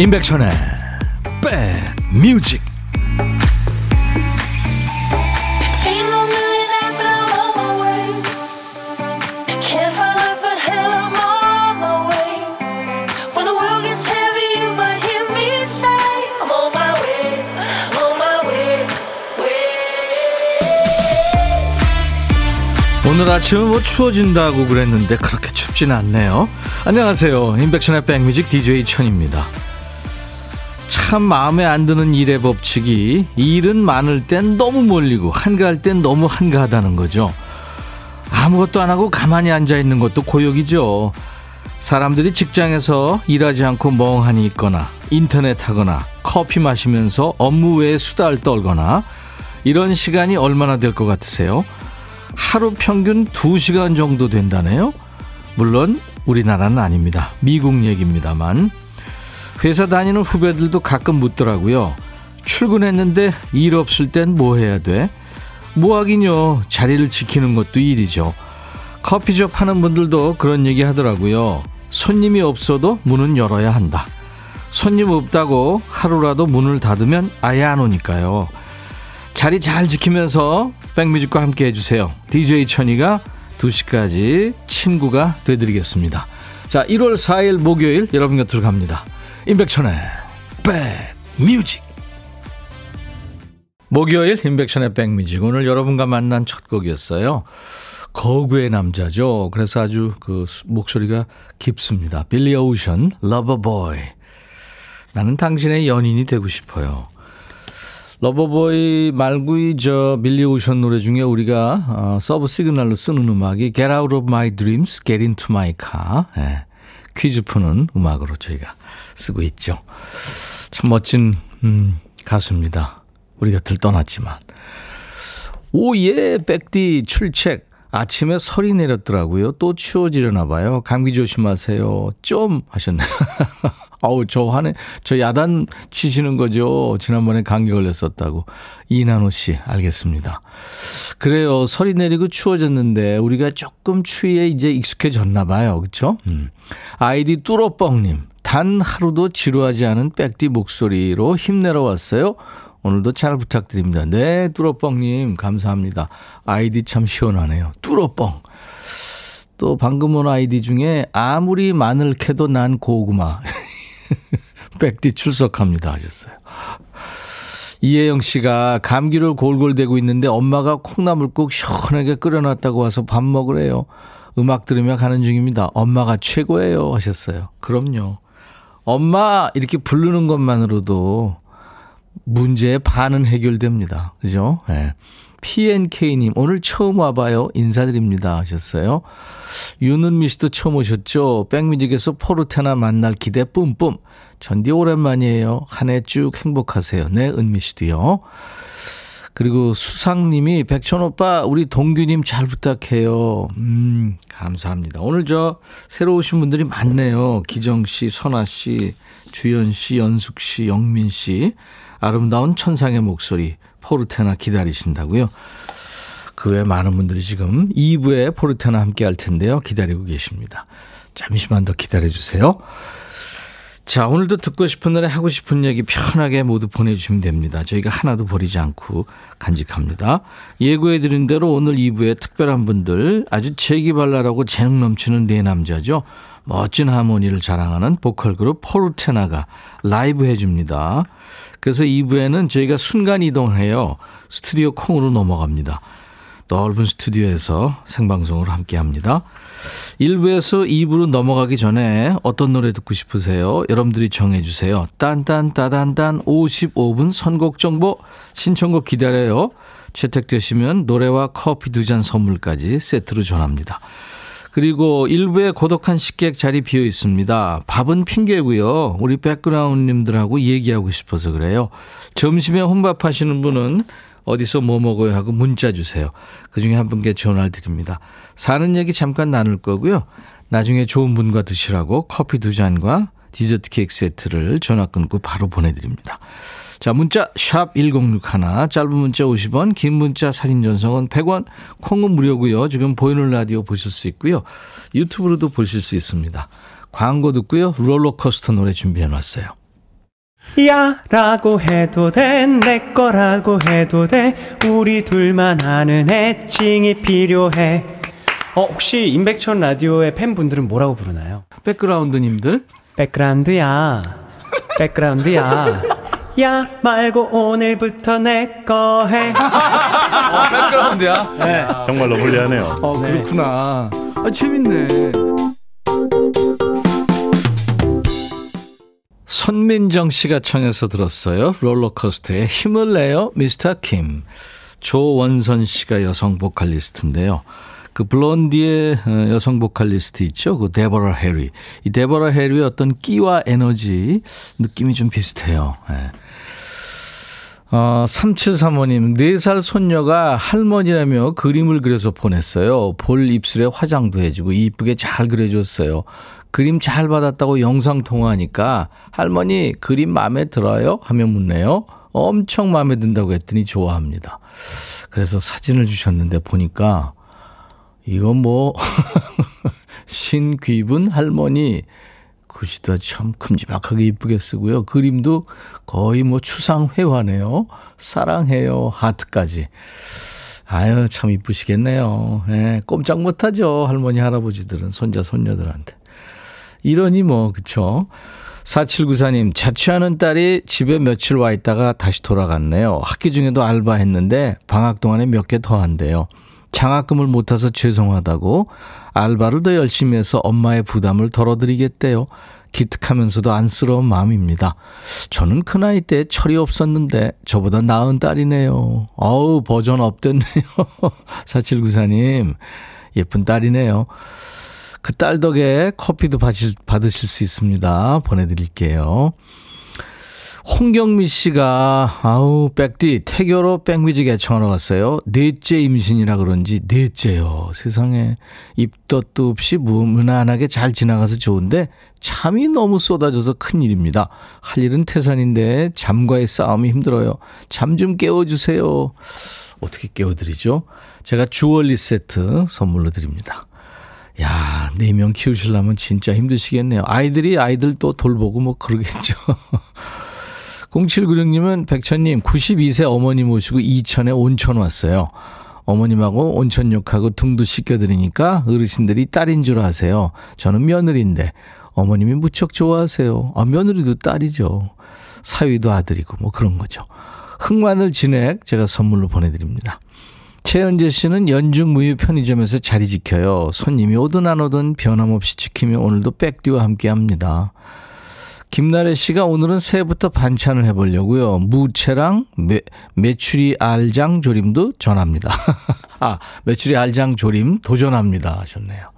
임백천의 백뮤직 오늘 아침은 뭐 추워진다고 그랬는데 그렇게 춥지는 않네요. 안녕하세요. 임백천의 백뮤직 DJ 천입니다. 참 마음에 안 드는 일의 법칙이 일은 많을 땐 너무 몰리고 한가할 땐 너무 한가하다는 거죠. 아무것도 안 하고 가만히 앉아 있는 것도 고역이죠. 사람들이 직장에서 일하지 않고 멍하니 있거나 인터넷 하거나 커피 마시면서 업무 외에 수다를 떨거나 이런 시간이 얼마나 될 것 같으세요? 하루 평균 2시간 정도 된다네요? 물론 우리나라는 아닙니다. 미국 얘기입니다만 회사 다니는 후배들도 가끔 묻더라고요. 출근했는데 일 없을 땐 뭐 해야 돼? 뭐 하긴요. 자리를 지키는 것도 일이죠. 커피숍 하는 분들도 그런 얘기 하더라고요. 손님이 없어도 문은 열어야 한다. 손님 없다고 하루라도 문을 닫으면 아예 안 오니까요. 자리 잘 지키면서 백뮤직과 함께 해주세요. DJ 천이가 2시까지 친구가 되드리겠습니다. 자, 1월 4일 목요일 여러분 곁으로 갑니다. 임백천의 백뮤직 목요일 임백천의 백뮤직 오늘 여러분과 만난 첫 곡이었어요. 거구의 남자죠. 그래서 아주 그 목소리가 깊습니다. 빌리 오션, Loverboy. 나는 당신의 연인이 되고 싶어요. Loverboy 말고 저 빌리 오션 노래 중에 우리가 어, 서브 시그널로 쓰는 음악이 Get Out of My Dreams, Get Into My Car. 예, 퀴즈 푸는 음악으로 저희가 쓰고 있죠. 참 멋진 음, 가수입니다. 우리 곁을 떠났지만. 오예 백디 출첵. 아침에 서리 내렸더라고요. 또 추워지려나 봐요. 감기 조심하세요. 좀 하셨네요. 아우, 저 화내, 저 야단 치시는 거죠. 지난번에 감기 걸렸었다고. 이나노 씨, 알겠습니다. 그래요. 설이 내리고 추워졌는데, 우리가 조금 추위에 이제 익숙해졌나 봐요. 그쵸? 음. 아이디 뚜러뻥님, 단 하루도 지루하지 않은 백디 목소리로 힘내러 왔어요. 오늘도 잘 부탁드립니다. 네, 뚜러뻥님, 감사합니다. 아이디 참 시원하네요. 뚜러뻥. 또 방금 온 아이디 중에 아무리 마늘 캐도 난 고구마. 백디 출석합니다 하셨어요. 이혜영 씨가 감기를 골골대고 있는데 엄마가 콩나물국 시원하게 끓여놨다고 와서 밥 먹으래요. 음악 들으며 가는 중입니다. 엄마가 최고예요 하셨어요. 그럼요. 엄마 이렇게 부르는 것만으로도 문제의 반은 해결됩니다. 그죠? 네. PNK님, 오늘 처음 와봐요. 인사드립니다. 하셨어요. 윤은미 씨도 처음 오셨죠? 백뮤직에서 포르테나 만날 기대 뿜뿜. 전디 오랜만이에요. 한 해 쭉 행복하세요. 네, 은미 씨도요. 그리고 수상님이 백천 오빠 우리 동규님 잘 부탁해요. 음 감사합니다. 오늘 저 새로 오신 분들이 많네요. 기정 씨, 선아 씨, 주연 씨, 연숙 씨, 영민 씨. 아름다운 천상의 목소리 포르테나 기다리신다고요. 그 외에 많은 분들이 지금 2부에 포르테나 함께 할 텐데요. 기다리고 계십니다. 잠시만 더 기다려 주세요. 자, 오늘도 듣고 싶은 노래 하고 싶은 얘기 편하게 모두 보내주시면 됩니다. 저희가 하나도 버리지 않고 간직합니다. 예고해드린 대로 오늘 2부에 특별한 분들 아주 재기발랄하고 재능 넘치는 네 남자죠. 멋진 하모니를 자랑하는 보컬 그룹 포르테나가 라이브 해줍니다. 그래서 2부에는 저희가 순간 이동해요. 스튜디오 콩으로 넘어갑니다. 넓은 스튜디오에서 생방송을 함께 합니다. 1부에서 2부로 넘어가기 전에 어떤 노래 듣고 싶으세요? 여러분들이 정해주세요. 딴딴따단단 55분 선곡 정보 신청곡 기다려요. 채택되시면 노래와 커피 두 잔 선물까지 세트로 전합니다. 그리고 일부에 고독한 식객 자리 비어 있습니다. 밥은 핑계고요. 우리 백그라운드님들하고 얘기하고 싶어서 그래요. 점심에 혼밥 하시는 분은 어디서 뭐 먹어요 하고 문자 주세요. 그중에 한 분께 전화를 드립니다. 사는 얘기 잠깐 나눌 거고요. 나중에 좋은 분과 드시라고 커피 두 잔과 디저트 케이크 세트를 전화 끊고 바로 보내드립니다. 자, 문자 샵 1061, 짧은 문자 50원, 긴 문자 사진 전송은 100원, 콩은 무료고요. 지금 보이는 라디오 보실 수 있고요. 유튜브로도 보실 수 있습니다. 광고 듣고요. 롤러코스터 노래 준비해 놨어요. 야 라고 해도 돼 내 거라고 해도 돼 우리 둘만 아는 애칭이 필요해 어 혹시 임백천 라디오의 팬분들은 뭐라고 부르나요? 백그라운드님들 백그라운드야 백그라운드야 야 말고 오늘부터 내 거 해. 어, 백그라운드야. 네. 정말로 불리하네요. 어 그렇구나. 아 재밌네. 손민정 씨가 청해서 들었어요. 롤러코스터의 힘을 내요, 미스터 킴. 조원선 씨가 여성 보컬리스트인데요. 그 블론디의 어, 여성 보컬리스트 있죠. 그 데버라 해리. 이 데버라 해리의 어떤 끼와 에너지 느낌이 좀 비슷해요. 네. 어, 3735님, 4살 손녀가 할머니라며 그림을 그려서 보냈어요. 볼 입술에 화장도 해주고 이쁘게 잘 그려줬어요. 그림 잘 받았다고 영상 통화하니까 할머니 그림 마음에 들어요? 하며 묻네요. 엄청 마음에 든다고 했더니 좋아합니다. 그래서 사진을 주셨는데 보니까 이건 뭐 신귀분 할머니 글씨도 참 큼지막하게 이쁘게 쓰고요. 그림도 거의 뭐 추상 회화네요. 사랑해요 하트까지. 아유 참 이쁘시겠네요. 예, 꼼짝 못하죠 할머니 할아버지들은 손자 손녀들한테. 이러니 뭐, 그쵸. 4794님, 자취하는 딸이 집에 며칠 와 있다가 다시 돌아갔네요. 학기 중에도 알바했는데 방학 동안에 몇 개 더 한대요. 장학금을 못 타서 죄송하다고 알바를 더 열심히 해서 엄마의 부담을 덜어드리겠대요. 기특하면서도 안쓰러운 마음입니다. 저는 그 나이 때 철이 없었는데 저보다 나은 딸이네요. 어우, 버전 업됐네요. 4794님, 예쁜 딸이네요. 그 딸 덕에 커피도 받으실, 받으실 수 있습니다. 보내드릴게요. 홍경미 씨가 아우 백디 태교로 백뮤직 애청하러 갔어요. 넷째 임신이라 그런지 넷째요. 세상에 입덧도 없이 무난하게 잘 지나가서 좋은데 잠이 너무 쏟아져서 큰일입니다. 할 일은 태산인데 잠과의 싸움이 힘들어요. 잠 좀 깨워주세요. 어떻게 깨워드리죠? 제가 주얼리 세트 선물로 드립니다. 야, 네 명 키우시려면 진짜 힘드시겠네요. 아이들이 아이들 또 돌보고 뭐 그러겠죠. 0796님은 백천님 92세 어머니 모시고 이천에 온천 왔어요. 어머님하고 온천욕하고 등도 씻겨드리니까 어르신들이 딸인 줄 아세요. 저는 며느리인데 어머님이 무척 좋아하세요. 아, 며느리도 딸이죠. 사위도 아들이고 뭐 그런 거죠. 흑마늘 진액 제가 선물로 보내드립니다. 최은재 씨는 연중 무휴 편의점에서 자리 지켜요. 손님이 오든 안 오든 변함없이 지키며 오늘도 백디와 함께 합니다. 김나래 씨가 오늘은 새해부터 반찬을 해보려고요. 무채랑 매, 메추리 알장 조림도 전합니다. 아, 메추리 알장 조림 도전합니다 하셨네요.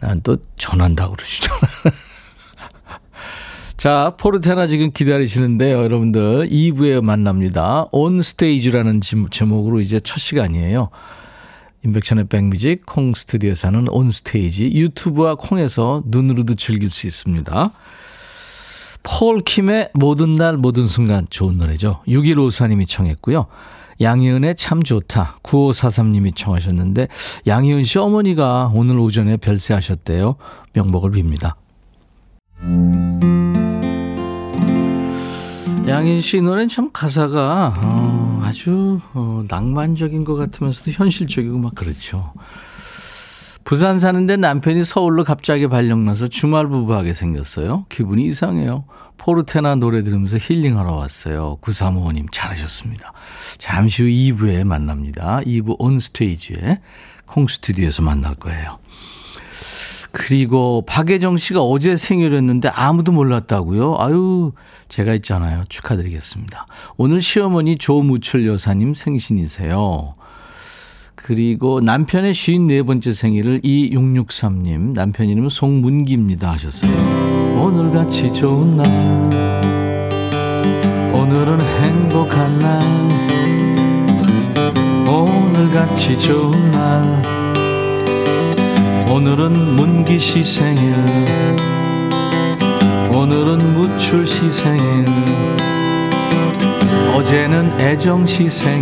난 또 전한다고 그러시죠. 자, 포르테나 지금 기다리시는데요. 여러분들 2부에 만납니다. 온 스테이지라는 제목으로 이제 첫 시간이에요. 인백션의 백뮤직 콩 스튜디오에서는 온 스테이지 유튜브와 콩에서 눈으로도 즐길 수 있습니다. 폴 킴의 모든 날 모든 순간 좋은 노래죠. 6154님이 청했고요. 양희은의 참 좋다. 9543님이 청하셨는데 양희은 씨 어머니가 오늘 오전에 별세하셨대요. 명복을 빕니다. 양인 씨 노래는 참 가사가 어, 아주 어, 낭만적인 것 같으면서도 현실적이고 막 그렇죠. 부산 사는데 남편이 서울로 갑자기 발령나서 주말 부부하게 생겼어요. 기분이 이상해요. 포르테나 노래 들으면서 힐링하러 왔어요. 9355님 잘하셨습니다. 잠시 후 2부에 만납니다. 2부 온 스테이지에 콩 스튜디오에서 만날 거예요. 그리고 박예정 씨가 어제 생일이었는데 아무도 몰랐다고요? 아유, 제가 있잖아요. 축하드리겠습니다. 오늘 시어머니 조무철 여사님 생신이세요. 그리고 남편의 54번째 생일을 2663님, 남편 이름은 송문기입니다 하셨어요. 오늘같이 좋은 날, 오늘은 행복한 날, 오늘같이 좋은 날, 오늘은 문기 시 생일 오늘은 무출 시 생일 어제는 애정 시 생일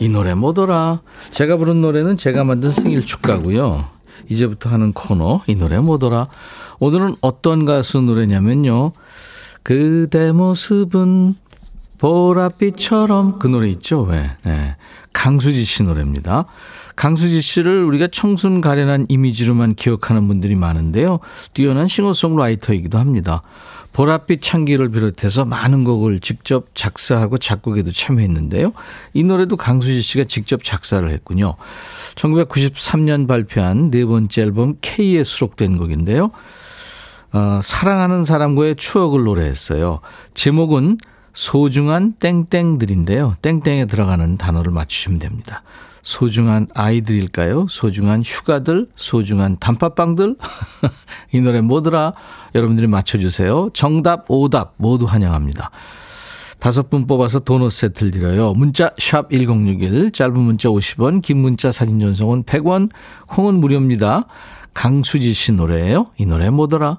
이 노래 뭐더라 제가 부른 노래는 제가 만든 생일 축가고요 이제부터 하는 코너 이 노래 뭐더라? 오늘은 어떤 가수 노래냐면요. 그대 모습은 보랏빛처럼 그 노래 있죠? 왜? 네. 강수지 씨 노래입니다. 강수지 씨를 우리가 청순 가련한 이미지로만 기억하는 분들이 많은데요. 뛰어난 싱어송라이터이기도 합니다. 보랏빛 향기를 비롯해서 많은 곡을 직접 작사하고 작곡에도 참여했는데요. 이 노래도 강수지 씨가 직접 작사를 했군요. 1993년 발표한 네 번째 앨범 K에 수록된 곡인데요. 어, 사랑하는 사람과의 추억을 노래했어요. 제목은 소중한 땡땡들인데요. 땡땡에 들어가는 단어를 맞추시면 됩니다. 소중한 아이들일까요? 소중한 휴가들? 소중한 단팥빵들? 이 노래 뭐더라? 여러분들이 맞춰주세요. 정답, 오답 모두 환영합니다. 다섯 분 뽑아서 도넛 세트를 드려요. 문자 샵 1061, 짧은 문자 50원, 긴 문자 사진 전송은 100원, 콩은 무료입니다. 강수지 씨 노래예요. 이 노래 뭐더라?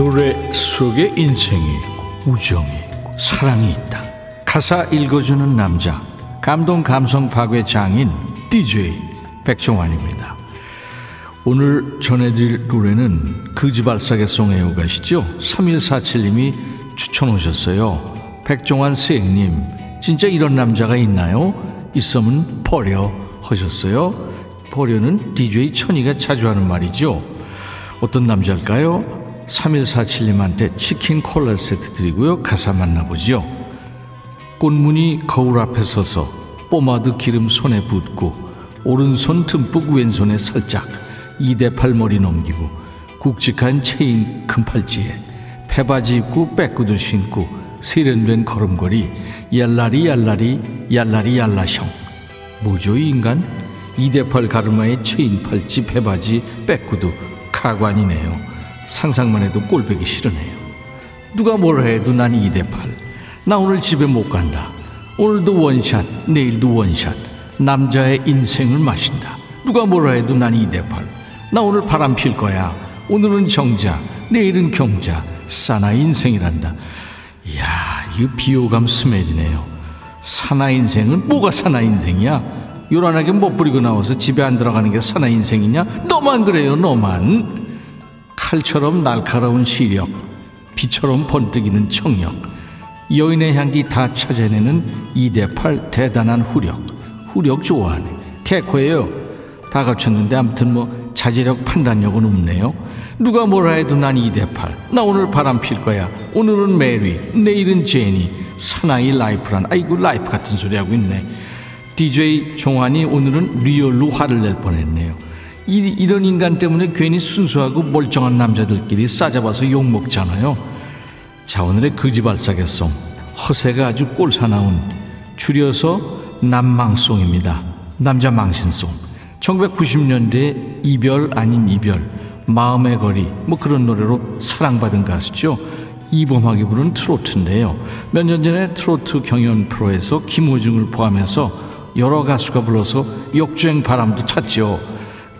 노래 속에 인생이 있고 우정이 있고 사랑이 있다. 가사 읽어주는 남자 감동 감성 파괴 장인 DJ 백종환입니다. 오늘 전해드릴 노래는 그지발사계송에 오가시죠. 3147님이 추천 오셨어요. 백종환 선생님 진짜 이런 남자가 있나요? 있으면 버려 하셨어요. 버려는 DJ 천이가 자주 하는 말이죠. 어떤 남자일까요? 3147님한테 치킨 콜라 세트 드리고요. 가사 만나보죠. 꽃무늬 거울 앞에 서서 뽀마드 기름 손에 붓고 오른손 듬뿍 왼손에 살짝 이대팔 머리 넘기고 굵직한 체인 금팔찌에 배바지 입고 빽구두 신고 세련된 걸음걸이 얄라리 얄라리 얄라리 얄라형 뭐죠 이 인간? 이대팔 가르마에 체인 팔찌 배바지 빽구두 가관이네요 상상만 해도 꼴보기 싫으네요. 누가 뭐라 해도 난 2대8. 나 오늘 집에 못 간다. 오늘도 원샷, 내일도 원샷. 남자의 인생을 마신다. 누가 뭐라 해도 난 2대8. 나 오늘 바람 필 거야. 오늘은 정자, 내일은 경자. 사나 인생이란다. 이야, 이 비호감 스멜이네요. 사나 인생은 뭐가 사나 인생이야? 요란하게 멋 부리고 나와서 집에 안 들어가는 게 사나이 인생이냐? 너만 그래요, 너만. 칼처럼 날카로운 시력, 비처럼 번뜩이는 청력, 여인의 향기 다 찾아내는 이대팔 대단한 후력. 후력 좋아하네. 개코예요. 다 갖췄는데 아무튼 뭐 자제력 판단력은 없네요. 누가 뭐라 해도 난 이대팔. 나 오늘 바람 필 거야. 오늘은 메리, 내일은 제니. 사나이 life란 아이고 life 같은 소리 하고 있네. DJ 종환이 오늘은 리얼로 화를 낼 뻔했네요. 이, 런 인간 때문에 괜히 순수하고 멀쩡한 남자들끼리 싸잡아서 욕먹잖아요. 자, 오늘의 거지발사계송. 허세가 아주 꼴사나운 줄여서 남망송입니다. 남자 망신송. 1990년대 이별 아닌 이별, 마음의 거리, 뭐 그런 노래로 사랑받은 가수죠. 이범학이 부른 트로트인데요. 몇 년 전에 트로트 경연 프로에서 김호중을 포함해서 여러 가수가 불러서 역주행 바람도 탔죠.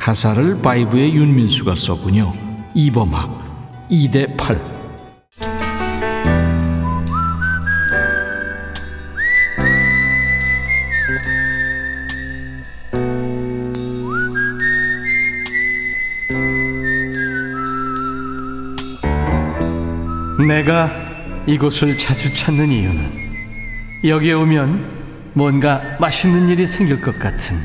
가사를 바이브의 윤민수가 썼군요. 이범학 2대 8 내가 이곳을 자주 찾는 이유는 여기에 오면 뭔가 맛있는 일이 생길 것 같은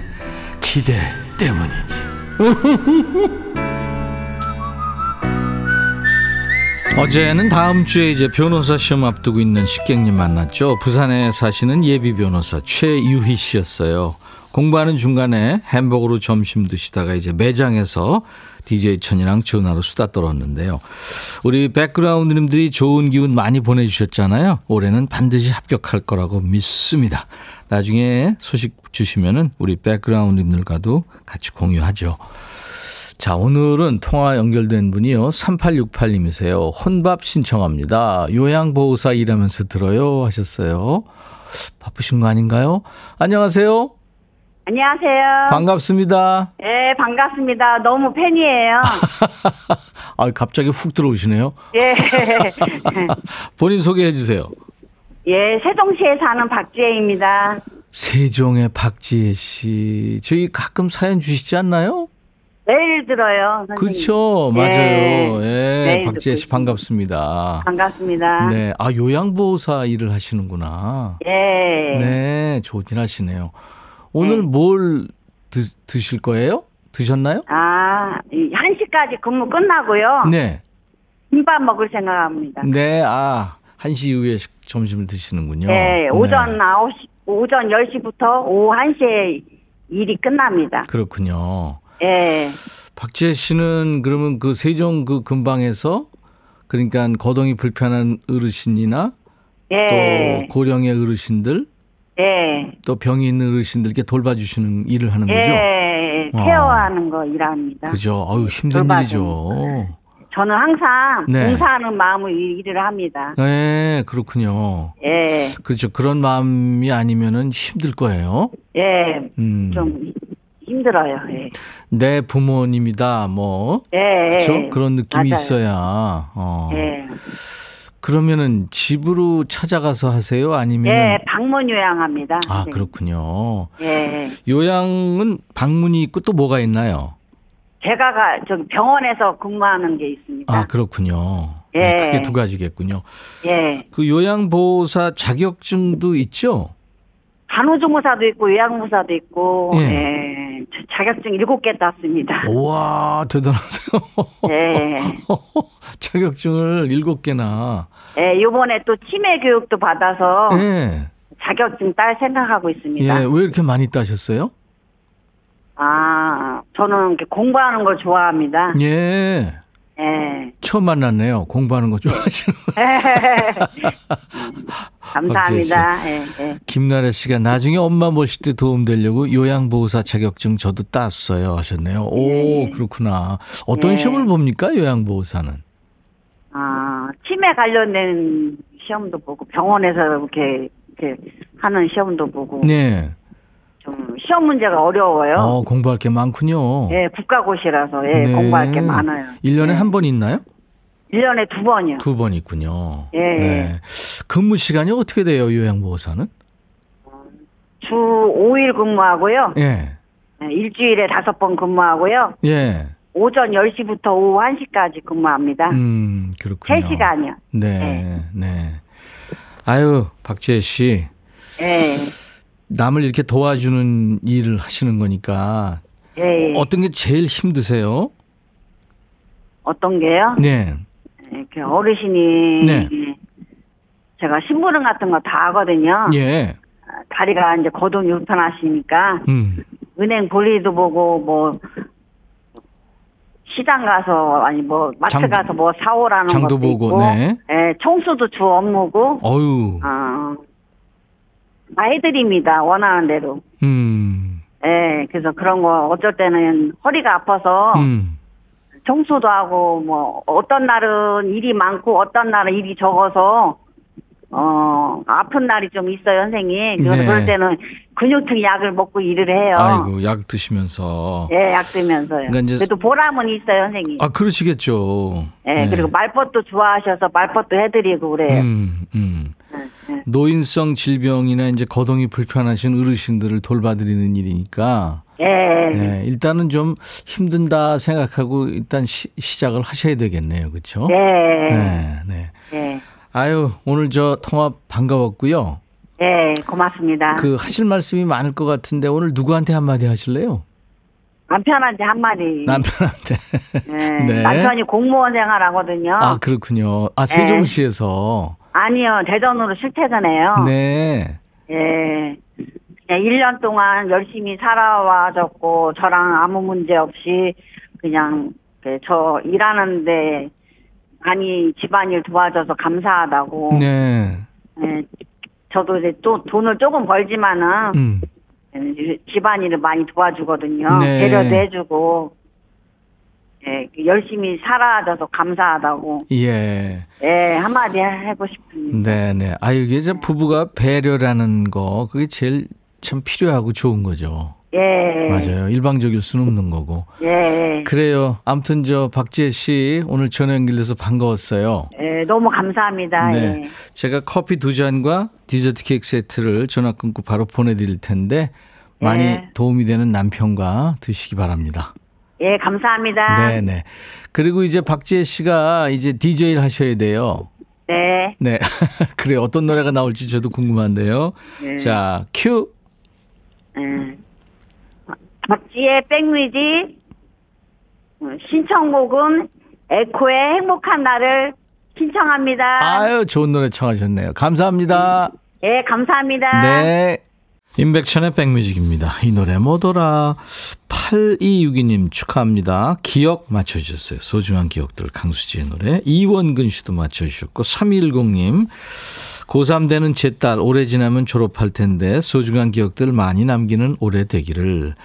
기대 때문이지. 어제는 다음 주에 이제 변호사 시험 앞두고 있는 식객님 만났죠. 부산에 사시는 예비 변호사 최유희 씨였어요. 공부하는 중간에 햄버거로 점심 드시다가 이제 매장에서 DJ 천이랑 전화로 수다 떨었는데요. 우리 백그라운드님들이 좋은 기운 많이 보내주셨잖아요. 올해는 반드시 합격할 거라고 믿습니다. 나중에 소식 주시면은 우리 백그라운드님들과도 같이 공유하죠. 자, 오늘은 통화 연결된 분이요. 3868님이세요. 혼밥 신청합니다. 요양보호사 일하면서 들어요. 하셨어요. 바쁘신 거 아닌가요? 안녕하세요. 안녕하세요. 반갑습니다. 예, 반갑습니다. 너무 팬이에요. 아, 갑자기 훅 들어오시네요. 예. 본인 소개해 주세요. 예, 세종시에 사는 박지혜입니다. 세종의 박지혜 씨. 저희 가끔 사연 주시지 않나요? 매일 들어요. 그렇죠. 맞아요. 예. 예. 박지혜 씨 반갑습니다. 반갑습니다. 네. 아, 요양보호사 일을 하시는구나. 예. 네. 좋은 일 하시네요. 오늘 네. 뭘 드, 드실 거예요? 드셨나요? 아, 이 1시까지 근무 끝나고요. 네. 김밥 먹을 생각합니다. 네. 아, 1시 이후에 식- 점심을 드시는군요. 예, 오전 네. 9시, 오전 10시부터 오후 1시에 일이 끝납니다. 그렇군요. 예. 박지혜 씨는 그러면 그 세종 그 근방에서 그러니까 거동이 불편한 어르신이나 예. 또 고령의 어르신들 예. 또 병이 있는 어르신들께 돌봐주시는 일을 하는 거죠. 예. 와. 케어하는 거 일합니다. 그죠. 아유 힘든 돌봐주는 일이죠. 저는 항상 네. 봉사하는 마음으로 이 일을 합니다. 네, 그렇군요. 예, 그렇죠. 그런 마음이 아니면은 힘들 거예요. 예, 음. 좀 힘들어요. 예, 내 부모님이다, 뭐. 예, 그렇죠. 그런 느낌이 맞아요. 있어야. 어. 예, 그러면은 집으로 찾아가서 하세요? 아니면은 예, 방문 요양합니다. 아, 네. 그렇군요. 예, 요양은 방문이 있고 또 뭐가 있나요? 제가 가 저기 병원에서 근무하는 게 있습니다. 아, 그렇군요. 예. 네, 크게 두 가지겠군요. 예, 그 요양보호사 자격증도 있죠? 간호조무사도 있고 요양무사도 있고, 예. 예, 자- 자격증 일곱 개 땄습니다. 우와, 대단하세요. 예, 자격증을 일곱 개나. 예, 요번에 또 치매 교육도 받아서 예. 자격증 딸 생각하고 있습니다. 예, 왜 이렇게 많이 따셨어요? 아, 저는 공부하는 걸 좋아합니다. 예. 예. 처음 만났네요. 공부하는 거 좋아하시는. 감사합니다. 예, 예. 김나래 씨가 나중에 엄마 모실 때 도움 되려고 요양보호사 자격증 저도 땄어요 하셨네요. 오, 예. 그렇구나. 어떤 예. 시험을 봅니까, 요양보호사는? 아, 치매 관련된 시험도 보고 병원에서 이렇게 이렇게 하는 시험도 보고 네. 좀 시험 문제가 어려워요. 어, 공부할 게 많군요. 예, 국가고시라서 예, 네. 공부할 게 많아요. 1년에 예. 한번 있나요? 1년에 두 번이요. 두 번 있군요. 예. 네. 근무 시간이 어떻게 돼요, 요양보호사는? 주 5일 근무하고요. 예. 예, 일주일에 다섯 번 근무하고요. 예. 오전 10시부터 오후 1시까지 근무합니다. 음, 그렇군요. 3시간이요. 네. 네. 아유, 박지혜 씨. 예. 남을 이렇게 도와주는 일을 하시는 거니까 예. 어떤 게 제일 힘드세요? 어떤 게요? 네. 이렇게 어르신이 네. 제가 심부름 같은 거 다 하거든요. 예. 다리가 이제 거동이 불편하시니까 음. 은행 볼일도 보고 뭐 시장 가서 아니 뭐 마트 장- 가서 뭐 사오라는 장도 것도 보고, 있고, 네. 예, 청소도 주 업무고, 어유. 어, 다 해드립니다 원하는 대로. 음. 예, 그래서 그런 거 어쩔 때는 허리가 아파서 음. 청소도 하고 뭐 어떤 날은 일이 많고 어떤 날은 일이 적어서 어 아픈 날이 좀 있어요 선생님. 그래서 네. 그럴 때는 근육통 약을 먹고 일을 해요. 아이고, 약 드시면서. 예, 약 드면서요. 그러니까 이제- 그래도 보람은 있어요 선생님. 아, 그러시겠죠. 예, 네. 그리고 말벗도 좋아하셔서 말벗도 해드리고 그래요. 음, 음. 예, 예. 노인성 질병이나 이제 거동이 불편하신 어르신들을 돌봐드리는 일이니까 예, 네, 일단은 좀 힘든다 생각하고 일단 시, 작을 하셔야 되겠네요. 그렇죠? 예, 네, 네. 예, 아유, 오늘 저 통화 반가웠고요. 예, 고맙습니다. 그 하실 말씀이 많을 것 같은데 오늘 누구한테 한마디 하실래요? 남편한테 한마디. 남편한테. 예, 네. 남편이 공무원 생활하거든요. 아, 그렇군요. 아, 세종시에서. 아니요, 대전으로 출퇴근해요. 네. 예. 그냥 1년 동안 열심히 살아와줬고, 저랑 아무 문제 없이 그냥 그저 일하는데 많이 집안일 도와줘서 감사하다고. 네. 예. 저도 이제 또 돈을 조금 벌지만은 음. 예, 집안일을 많이 도와주거든요. 네. 배려도 해주고. 예, 열심히 살아줘서 감사하다고. 예. 예, 한마디 하고 싶습니다. 네, 네. 아, 이게 이제 부부가 배려라는 거, 그게 제일 참 필요하고 좋은 거죠. 예. 맞아요. 일방적일 수는 없는 거고. 예. 그래요. 아무튼 저 박지혜 씨 오늘 전화 연결돼서 반가웠어요. 예, 너무 감사합니다. 네. 예. 제가 커피 두 잔과 디저트 케이크 세트를 전화 끊고 바로 보내드릴 텐데 많이 네. 도움이 되는 남편과 드시기 바랍니다. 예, 감사합니다. 네 네. 그리고 이제 박지혜 씨가 이제 DJ를 하셔야 돼요. 네. 네. 그래 어떤 노래가 나올지 저도 궁금한데요. 네. 자, 큐. 예. 박지의 백뮤직 어, 신청곡은 에코의 행복한 날을 신청합니다. 아유, 좋은 노래 청하셨네요. 감사합니다. 예, 감사합니다. 네. 임백천의 백뮤직입니다. 이 노래 뭐더라? 8262님 축하합니다. 기억 맞춰주셨어요. 소중한 기억들 강수지의 노래. 이원근 씨도 맞춰주셨고 3210님 고3 되는 제딸 올해 지나면 졸업할 텐데 소중한 기억들 많이 남기는 올해 되기를.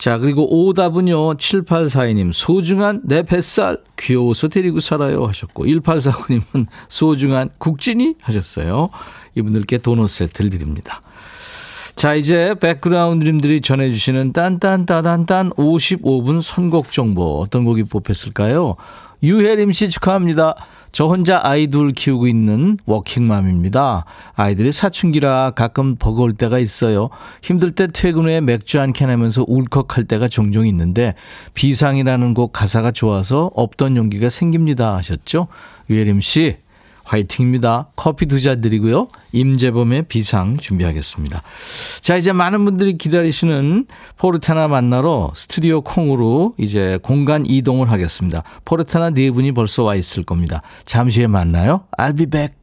자 그리고 오답은요 7842님 소중한 내 뱃살 귀여워서 데리고 살아요 하셨고 1849님은 소중한 국진이 하셨어요. 이분들께 도넛 세트를 드립니다. 자, 이제 백그라운드님들이 전해주시는 딴딴따단딴 55분 선곡 정보. 어떤 곡이 뽑혔을까요? 유혜림 씨 축하합니다. 저 혼자 아이돌 키우고 있는 워킹맘입니다. 아이들이 사춘기라 가끔 버거울 때가 있어요. 힘들 때 퇴근 후에 맥주 한 캔 하면서 울컥할 때가 종종 있는데 비상이라는 곡 가사가 좋아서 없던 용기가 생깁니다 하셨죠? 유혜림 씨 화이팅입니다. 커피 두 잔 드리고요. 임재범의 비상 준비하겠습니다. 자, 이제 많은 분들이 기다리시는 포르테나 만나러 스튜디오 콩으로 이제 공간 이동을 하겠습니다. 포르테나 네 분이 벌써 와 있을 겁니다. 잠시 후에 만나요. I'll be back.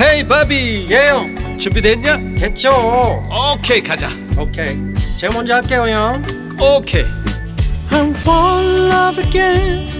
헤이 바비 예영 준비됐냐? 됐죠 오케이 가자 오케이 제가 먼저 할게요 형 오케이 I'm fall in love again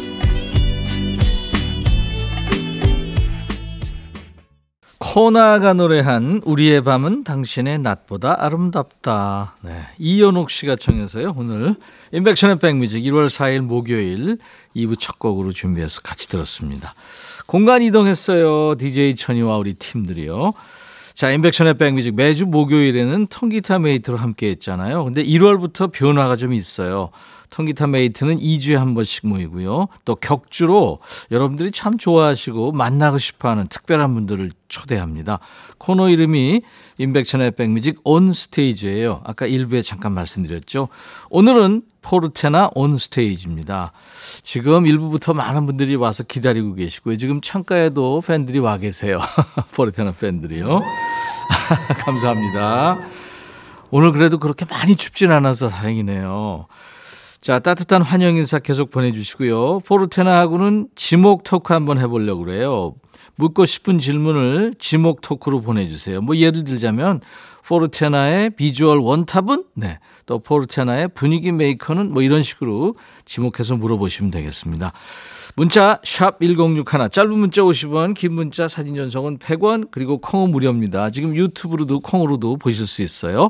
코나가 노래한 우리의 밤은 당신의 낮보다 아름답다. 네. 이연옥 씨가 청해서요. 오늘 임백천의 백뮤직 1월 4일 목요일 2부 첫 곡으로 준비해서 같이 들었습니다. 공간 이동했어요. DJ 천이와 우리 팀들이요. 자, 임백천의 백뮤직 매주 목요일에는 통기타 mate로 함께 했잖아요. 근데 1월부터 변화가 좀 있어요. 통기타 mate는 2주에 한 번씩 모이고요. 또 격주로 여러분들이 참 좋아하시고 만나고 싶어 하는 특별한 분들을 초대합니다. 코너 이름이 인백천의 백뮤직 온 스테이지예요. 아까 1부에 잠깐 말씀드렸죠. 오늘은 포르테나 온 스테이지입니다. 지금 1부부터 많은 분들이 와서 기다리고 계시고요. 지금 창가에도 팬들이 와 계세요. 포르테나 팬들이요. 감사합니다. 오늘 그래도 그렇게 많이 춥진 않아서 다행이네요. 자, 따뜻한 환영 인사 계속 보내주시고요. 포르테나하고는 지목 토크 한번 해보려고 그래요. 묻고 싶은 질문을 지목 토크로 보내주세요. 뭐 예를 들자면 포르테나의 비주얼 원탑은 네. 또 포르테나의 분위기 메이커는 뭐 이런 식으로 지목해서 물어보시면 되겠습니다. 문자 샵 1061, 짧은 문자 50원, 긴 문자 사진 전송은 100원, 그리고 콩은 무료입니다. 지금 유튜브로도 콩으로도 보실 수 있어요.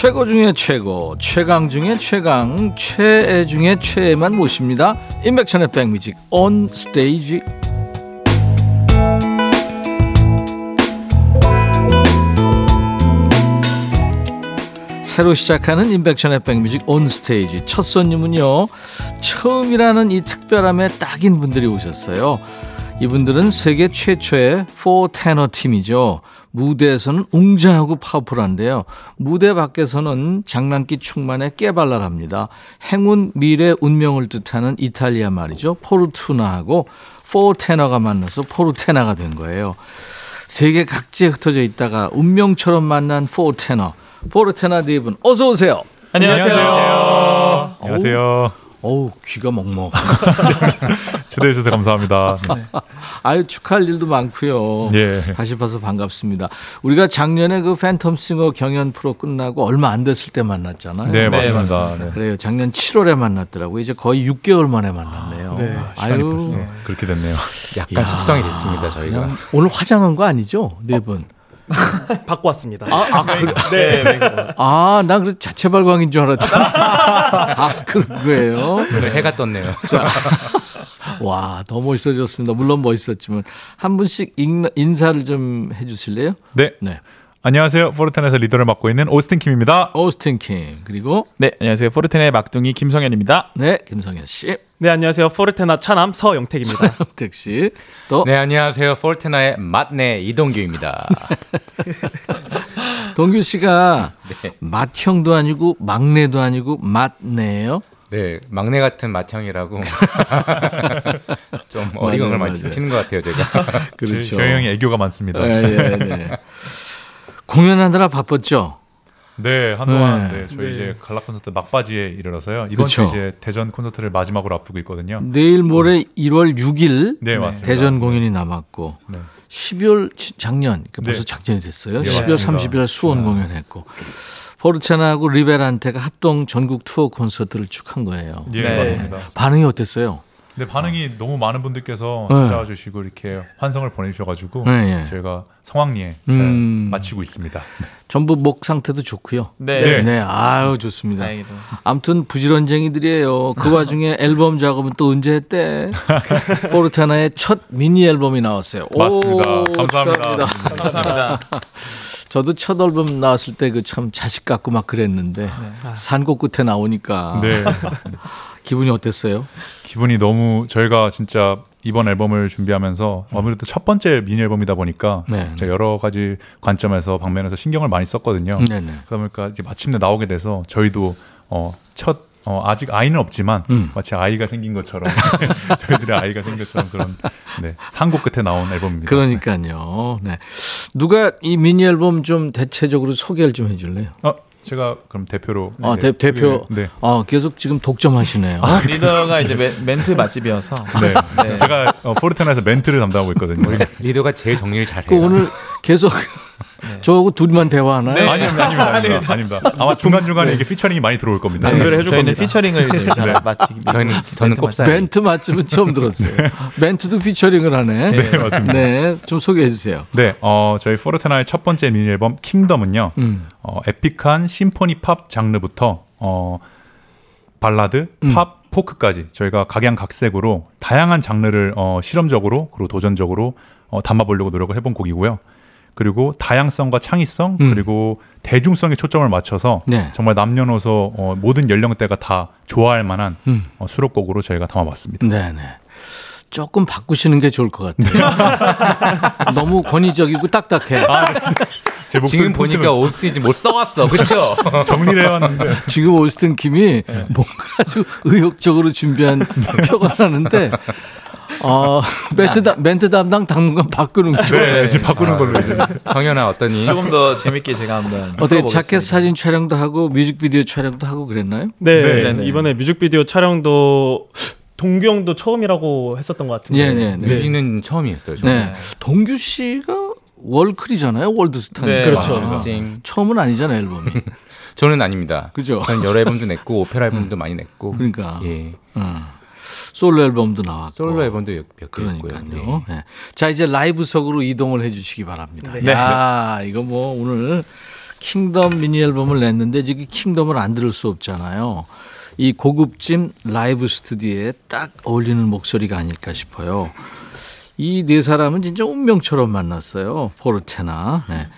최고 중에 최고, 최강 중에 최강, 최애 중에 최애만 모십니다. 임백천의 백뮤직 온 스테이지. 새로 시작하는 임백천의 백뮤직 온 스테이지 첫 손님은요 처음이라는 이 특별함에 딱인 분들이 오셨어요 이분들은 세계 최초의 포 테너 팀이죠 무대에서는 웅장하고 파워풀한데요 무대 밖에서는 장난기 충만에 깨발랄합니다 행운 미래 운명을 뜻하는 이탈리아 말이죠 Fortuna하고 four 테너가 만나서 포르테나가 된 거예요 세계 각지에 흩어져 있다가 운명처럼 만난 four 테너 포르테나 네분 어서 오세요. 안녕하세요. 안녕하세요. 어우 귀가 먹먹. 초대해 주셔서 감사합니다. 아유 축하할 일도 많고요. 예. 다시 봐서 반갑습니다. 우리가 작년에 그 팬텀싱어 경연 프로 끝나고 얼마 안 됐을 때 만났잖아요. 네, 맞습니다. 네. 그래요. 작년 7월에 만났더라고요. 이제 거의 6개월 만에 만났네요. 시간이 벌써 그렇게 됐네요. 약간 숙성이 됐습니다 저희가. 오늘 화장한 거 아니죠? 네 분. 받고 왔습니다. 아, 아, 그래. 네, 아, 나 그래서 자체 발광인 줄 알았잖아. 아, 그런 거예요. 오늘 해가 떴네요. 와, 더 멋있어졌습니다. 물론 멋있었지만 한 분씩 인, 인사를 좀 해주실래요? 네. 네. 안녕하세요. 포르테나에서 리더를 맡고 있는 오스틴 킴입니다. 오스틴 킴 그리고 네, 안녕하세요. 포르테나의 막둥이 김성현입니다. 네 김성현 씨, 네 안녕하세요. 포르테나 차남 서영택입니다. 택 씨, 또 네 안녕하세요. 포르테나의 맏내 이동규입니다. 동규 씨가 네. 맏형도 아니고 막내도 아니고 맏내요. 네 막내 같은 맏형이라고 좀 어리광을 많이. 피는 것 같아요 제가. 그렇죠. 저희 형이 애교가 많습니다. 예, 예, 네. 공연하느라 바빴죠. 네, 한동안 네. 네, 저희 이제 갈라 콘서트 막바지에 이르러서요. 이번 그쵸. 주 이제 대전 콘서트를 마지막으로 앞두고 있거든요. 내일 모레 1월 6일 네, 맞습니다. 대전 공연이 남았고 네. 12월 지- 작년 그러니까 벌써 네. 작년이 됐어요. 네, 12월 맞습니다. 30일 수원 공연했고 포르체나하고 리베란테가 합동 전국 투어 콘서트를 쭉한 거예요. 예, 네. 맞습니다. 반응이 어땠어요? 네, 반응이 너무 많은 분들께서 네. 찾아와 주시고 이렇게 환성을 보내주셔가지고 네, 예. 저희가 성황리에 잘 음. 마치고 있습니다. 전부 목 상태도 좋고요. 네. 네, 아유 좋습니다. 다행히도. 아무튼 부지런쟁이들이에요. 그 와중에 앨범 작업은 또 언제 했대? 포르테나의 첫 미니 앨범이 나왔어요. 오, 맞습니다. 감사합니다. 축하합니다. 감사합니다. 저도 첫 앨범 나왔을 때 그 참 자식 같고 막 그랬는데 산골 끝에 나오니까 네. 기분이 어땠어요? 기분이 너무 저희가 진짜 이번 앨범을 준비하면서 아무래도 첫 번째 미니 앨범이다 보니까 네. 여러 가지 관점에서 방면에서 신경을 많이 썼거든요. 이제 마침내 나오게 돼서 저희도 어, 첫 어, 아직 아이는 없지만 음. 마치 아이가 생긴 것처럼 저희들의 아이가 생긴 것처럼 그런 네, 산고 끝에 나온 앨범입니다. 그러니까요. 네. 누가 이 미니 앨범 좀 대체적으로 소개를 좀 해줄래요? 어, 제가 그럼 대표로 아, 네, 대, 표 네. 아, 계속 지금 독점하시네요. 리더가 이제 멘- 멘트 맛집이어서 네. 네. 제가 어, 포르테나에서 멘트를 담당하고 있거든요. 리더가 제일 정리를 잘해요. 그 오늘 계속 저하고 둘만 대화하나요? 네. 아닙니다, 아닙니다, 아닙니다, 아닙니다. 아마 중간 중간에 이게 피처링이 많이 들어올 겁니다. 준비를 해줄 저희는 피처링을 이제 잘 네. 마치기 저희는 저는 꼽사리. 멘트 맛집은 처음 들었어요. 멘트도 피처링을 하네. 네, 맞습니다. 네, 좀 소개해 주세요. 네, 어, 저희 포르테나의 첫 번째 미니 앨범 Kingdom은요. 음. 어, epic한 심포니 팝 장르부터 어, 발라드, 음. 팝, 포크까지 저희가 각양각색으로 다양한 장르를 어, 실험적으로 그리고 도전적으로 어, 담아보려고 노력을 해본 곡이고요. 그리고 다양성과 창의성 음. 그리고 대중성에 초점을 맞춰서 네. 정말 남녀노소 어, 모든 연령대가 다 좋아할 만한 음. 어, 수록곡으로 저희가 담아봤습니다. 네, 네. 조금 바꾸시는 게 좋을 것 같아요. 너무 권위적이고 딱딱해. 제 목소리 지금 보니까 오스틴이 지금 못 써왔어. 그쵸? 정리를 해왔는데 지금 오스틴 킴이 뭔가 아주 의욕적으로 준비한 표가 나는데 어, 멘트, 담- 멘트 담당 당분간 바꾸는 거죠. 네, 지금 바꾸는 걸로 이제 성현아 어떠니? 조금 더 재밌게 제가 한번 어떻게. 자켓 사진 촬영도 하고 뮤직비디오 촬영도 하고 그랬나요? 네, 네, 네. 이번에 뮤직비디오 촬영도 동규 형도 처음이라고 했었던 것 같은데. 예, 네, 네. 뮤직은 처음이었어요. 저는. 네. 동규 씨가 월클이잖아요. 월드스타. 네, 그렇죠. 찡. 처음은 아니잖아요, 앨범이. 저는 아닙니다. 그죠? 저는 여러 앨범도 냈고 오페라 앨범도 많이 냈고. 그러니까. 예. 음. 솔로 앨범도 나왔고. 솔로 앨범도 몇. 그러니까요. 예. 자, 이제 라이브석으로 이동을 해 주시기 바랍니다. 네. 야, 이거 뭐 오늘 Kingdom 미니 앨범을 냈는데 지금 Kingdom을 안 들을 수 없잖아요. 이 고급진 라이브 스튜디오에 딱 어울리는 목소리가 아닐까 싶어요. 이 네 사람은 진짜 운명처럼 만났어요. 포르테나. 네.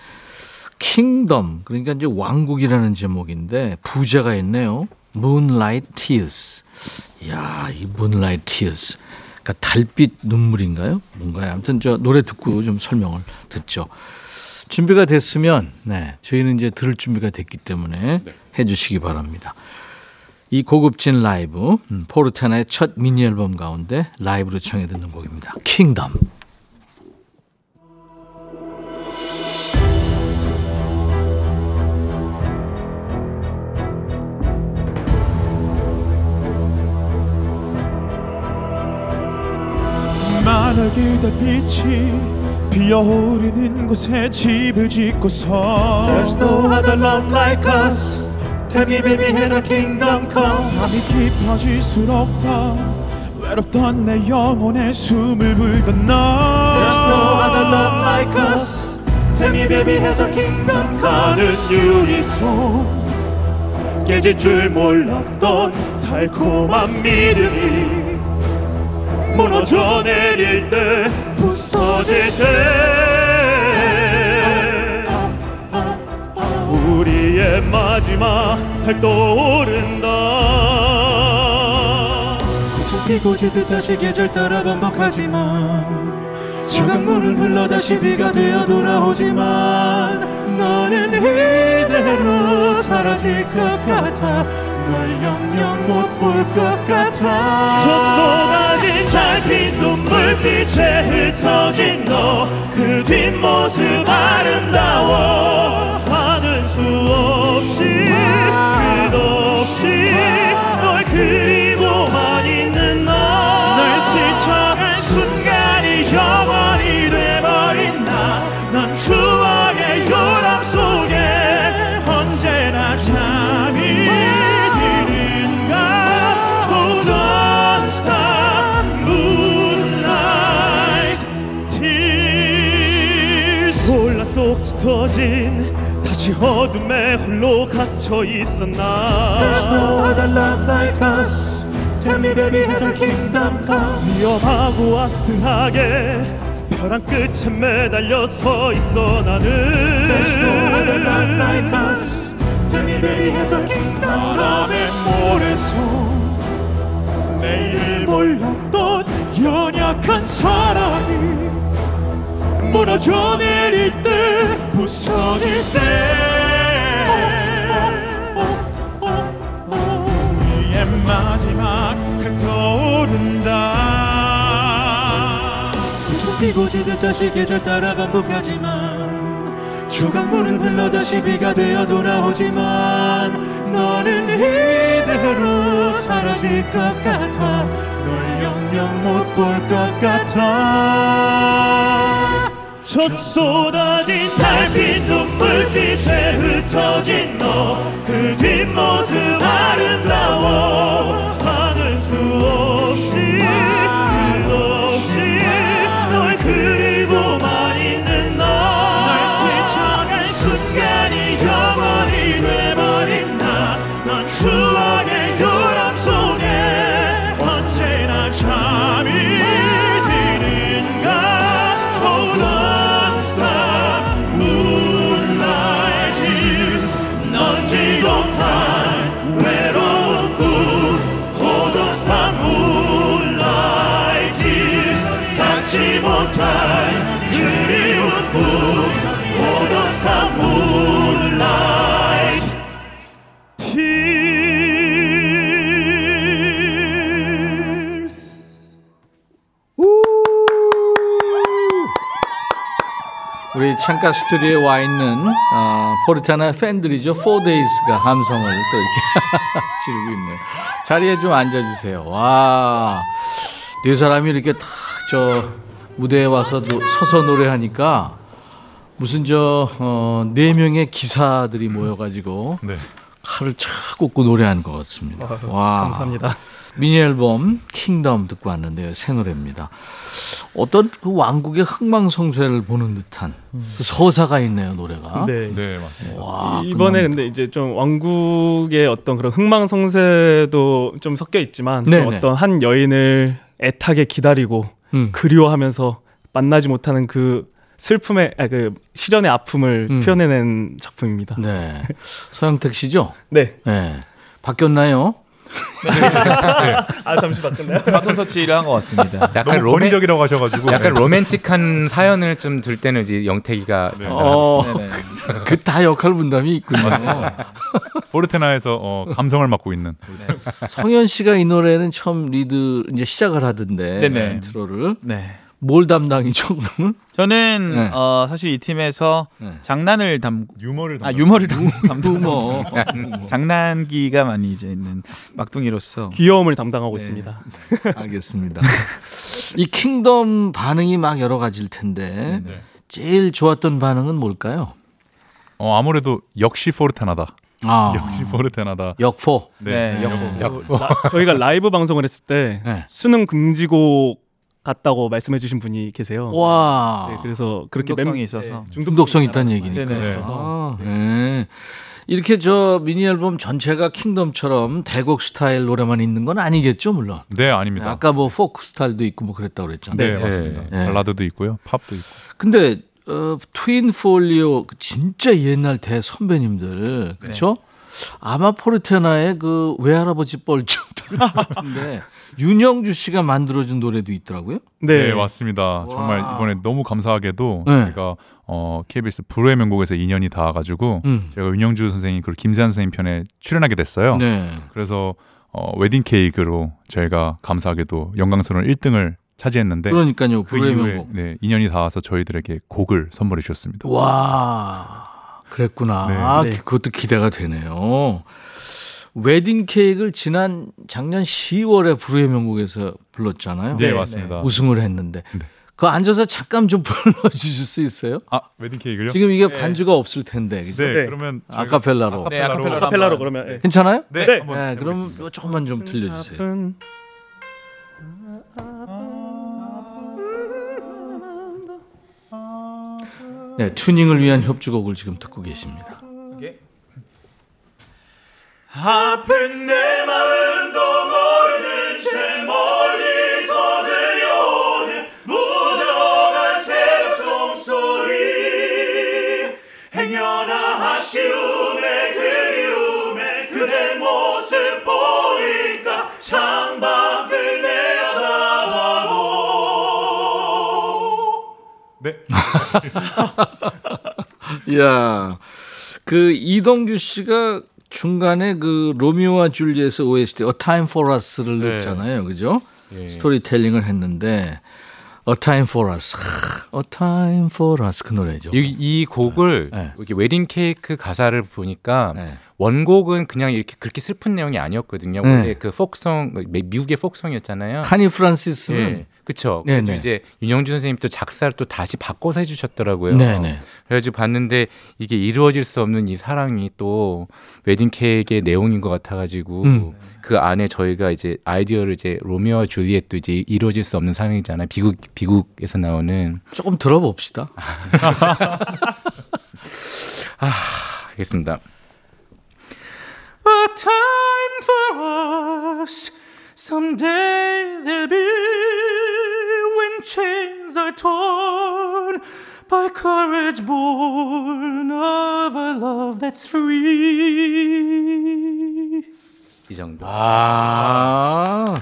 킹덤 그러니까 이제 왕국이라는 제목인데 부제가 있네요. Moonlight Tears. 야, 이 Moonlight Tears. 그러니까 달빛 눈물인가요? 뭔가요? 아무튼 저 노래 듣고 좀 설명을 듣죠. 준비가 됐으면 네, 저희는 이제 들을 준비가 됐기 때문에 해 주시기 바랍니다. 이 고급진 라이브 음, 포르테나의 첫 미니 앨범 가운데 라이브로 청해 듣는 곡입니다. 킹덤. 만화기 달빛이 피어오르는 곳에 집을 짓고서 There's no other love like us Tell me baby has a kingdom come 밤이 깊어질수록 더 외롭던 내 영혼에 숨을 불던 너 There's no other love like us Tell me baby has a kingdom come 가는 유리손 깨질 줄 몰랐던 달콤한 믿음이 무너져 내릴 때 부서질 때 우리의 마지막 달 떠오른다. 꽃은 피고 지 듯 다시 계절 따라 반복하지만 저 강물은 흘러 다시 비가 되어 돌아오지만 너는 이대로 사라질 것 같아 널 영영 못 볼 것 같아. 저 쏟아진 달빛 눈물빛에 흩어진 너 그 뒷모습 아름다워. 하는 수 없이 끝없이 널 그리고만 있는 너널 스쳐간 순간이 영원 다시 어둠에 홀로 갇혀 있었나 There's no other love like us Tell me baby has a kingdom come 위험하고 아슬하게 벼랑 끝에 매달려 서 있어 나는 There's no other love like us Tell me baby has a kingdom come 바람의 모래성 내일 몰랐던 연약한 사랑이 무너져 내릴 때 부서질 때. 우리의 마지막 달 떠오른다. 계속 피고 지듯 다시 계절 따라 반복하지만 조각물은 흘러 다시 비가 되어 돌아오지만 너는 이대로 사라질 것 같아. 널 영영 못 볼 것 같아 저 쏟아진 달빛 눈물빛에 흩어진 너 그 뒷모습 아름다워. 하는 수없 우리 창가 스튜디오에 와 있는 어, 포르테나 팬들이죠. 4데이스가 함성을 또 이렇게 지르고 있네요. 자리에 좀 앉아주세요. 와, 네 사람이 이렇게 탁 저 무대에 와서 도 서서 노래하니까 무슨 저, 어, 네 명의 기사들이 모여가지고 네. 칼을 착 꽂고 노래하는 것 같습니다. 와. 감사합니다. 미니 앨범 Kingdom 듣고 왔는데요. 새 노래입니다. 어떤 그 왕국의 흥망성쇠를 보는 듯한 그 서사가 있네요, 노래가. 네. 네, 맞습니다. 와, 이번에 끝납니다. 근데 이제 좀 왕국의 어떤 그런 흥망성쇠도 좀 섞여 있지만 좀. 어떤 한 여인을 애타게 기다리고 음. 그리워하면서 만나지 못하는 그 슬픔의 아, 그 시련의 아픔을 음. 표현해낸 작품입니다. 네. 서영택 씨죠? 네. 네. 바뀌었나요? 아 잠시 바꿨나요? 바톤 터치를 한 것 같습니다. 약간 너무 로맨 권위적이라고 하셔가지고 약간 로맨틱한 사연을 좀 들 때는 이제 영택이가 네. 어, 네네. 그다 역할 분담이 있군요. 포르테나에서 어, 감성을 맡고 있는 성현 씨가 이 노래는 처음 리드 이제 시작을 하던데 네네. intro를 네. 뭘 담당이죠? 저는 네. 어, 사실 이 팀에서 네. 장난을 담 유머를 아 유머를 담 담당 뭐. 장난기가 많이 이제 있는 막둥이로서 귀여움을 담당하고 네. 있습니다. 알겠습니다. 이 킹덤 반응이 막 여러 가지일 텐데 제일 좋았던 반응은 뭘까요? 어, 아무래도 역시 포르테나다. 아, 역시 포르테나다. 역포. 네, 네. 역- 라- 저희가 라이브 방송을 했을 때 네. 수능 금지곡 같다고 말씀해주신 분이 계세요. 와. 네, 그래서 그렇게 중독성이 맴- 있어서. 네, 중독성 있다는 얘기니까. 네네. 아, 네. 이렇게 저 미니 앨범 전체가 Kingdom처럼 대곡 스타일 노래만 있는 건 아니겠죠, 물론. 네, 아닙니다. 아까 뭐 포크 스타일도 있고 뭐 그랬다고 그랬잖아요. 네, 네. 맞습니다. 네. 발라드도 있고요, 팝도 있고. 근데 어, 트윈 폴리오 그 진짜 옛날 대 선배님들 그렇죠? 아마 포르테나의 그 외할아버지 뻘쯤 같은데 윤형주 씨가 만들어준 노래도 있더라고요. 네, 네. 맞습니다. 정말 이번에 너무 감사하게도 네. 저희가 어, KBS 불후의 명곡에서 인연이 닿아가지고 음. 제가 윤영주 선생님 그리고 김세한 선생님 편에 출연하게 됐어요. 네. 그래서 어, 웨딩 케이크로 저희가 감사하게도 영광스러운 1등을 차지했는데 그러니까요. 그 이후에 명곡. 네, 인연이 닿아서 저희들에게 곡을 선물해 주셨습니다. 와, 그랬구나. 네. 아, 네. 그것도 기대가 되네요. 웨딩 케이크를 지난 작년 10월에 불후의 명곡에서 불렀잖아요. 네, 네, 맞습니다. 우승을 했는데. 네. 그 앉아서 잠깐 좀 불러주실 수 있어요? 아, 웨딩 케이크요? 지금 이게 반주가 없을 텐데. 그죠? 네, 네. 그러면 아카펠라로. 네, 아카펠라로 카펠라로 한번- 그러면 예. 괜찮아요? 네, 네. 네. 그럼 조금만 좀 들려주세요. 아픈 네, 튜닝을 위한 협주곡을 지금 듣고 계십니다. 아픈 내 마음도 모르는 채 멀리서 들려오는 무정한 새벽 종소리. 행여나 아쉬움에 그리움에 그대 모습 보일까? 창밖을 내다봐도. 네. 이야, 그 이동규 씨가 중간에 그 로미오와 줄리엣의 OST A Time for Us를 네. 넣었잖아요, 그죠? 예. 스토리텔링을 했는데 A Time for Us, 하, A Time for Us 그 노래죠. 이, 이 곡을 네. 이렇게 웨딩 케이크 가사를 보니까 네. 원곡은 그냥 이렇게 그렇게 슬픈 내용이 아니었거든요. 네. 원래 그 folk song 미국의 folk song이었잖아요. 코니 프란시스는 예, 그쵸. 네, 그래서 네. 이제 윤형주 선생님 또 작사를 또 다시 바꿔서 해주셨더라고요. 네네. 그래가지고 봤는데 이게 이루어질 수 없는 이 사랑이 또 웨딩 케이크의 내용인 것 같아가지고 음. 그 안에 저희가 이제 아이디어를 이제 로미오와 줄리엣도 이제 이루어질 수 없는 사랑이잖아요. 비극 비극에서 나오는 조금 들어봅시다. 알겠습니다. A time for us. Someday there'll be chains are torn by courage born of a love that's free. 이 정도. 아.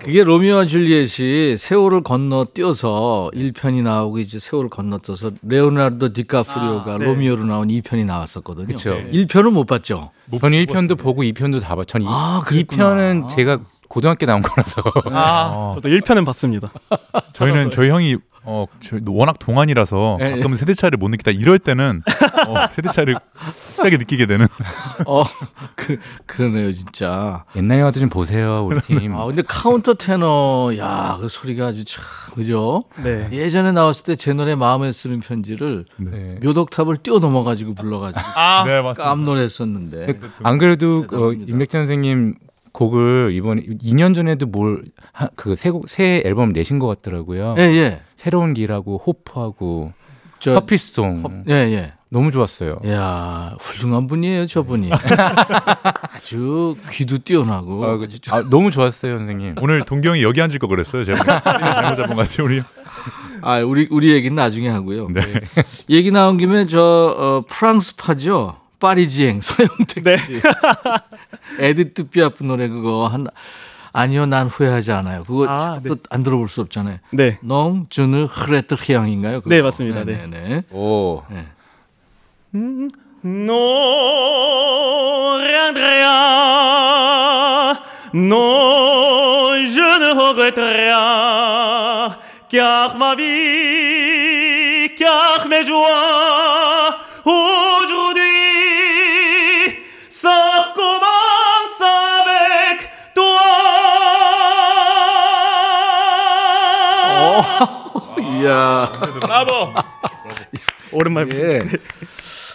그게 로미오와 줄리엣이 세월을 건너 뛰어서 1편이 나오고 이제 세월을 건너 뛰어서 레오나르도 디카프리오가 로미오로 나온 2편이 나왔었거든요. 그쵸. 1편은 못 봤죠. 저는 1편도 보고 2편도 다. 전 이, 아, 그랬구나. 2편은 제가 고등학교 나온 거라서. 아, 저도 1편은 봤습니다. 저희는 저희 형이 어, 저 워낙 동안이라서 예, 예. 가끔 세대 차이를 못 느끼다 이럴 때는 어, 세대 차이를 세게 느끼게 되는. 어, 그 그러네요, 진짜. 옛날 영화도 좀 보세요, 우리 팀. 아, 근데 카운터 테너, 야, 그 소리가 아주 참, 그죠? 네. 예전에 나왔을 때 제 노래 마음에 쓰는 편지를 네. 몇 옥타브를 뛰어 넘어가지고 불러가지고 아, 네. 깜놀했었는데. 안 그래도 어. 임백천 선생님 곡을 이번에 2년 전에도 뭘그새 앨범 내신 것 같더라고요. 예, 예. 새로운 길하고 Hope하고 저, 커피 song 예, 예. 너무 좋았어요. 야 훌륭한 분이에요, 저분이. 아주 귀도 뛰어나고. 아, 그- 아, 너무 좋았어요, 선생님. 오늘 동경이 여기 앉을 거 그랬어요. 제가 잘못 잡은 것 같아요, 우리. 아, 우리 우리 얘기는 나중에 하고요. 네. 얘기 나온 김에 저 어, 프랑스파죠. 파리지앵 서영택 네. 씨. 에디트 피아프 노래 그거 한 아니요, 난 후회하지 않아요. 그거 아, 또안 들어볼 수 없잖아요. 네. 농 주느 흐레트 희양인가요? 네, 맞습니다. 네. 네 네. 오. Non, Andrea, non, je ne regrette rien, car ma vie, car mes joies, 이야. 브라보. 오랜만에 예.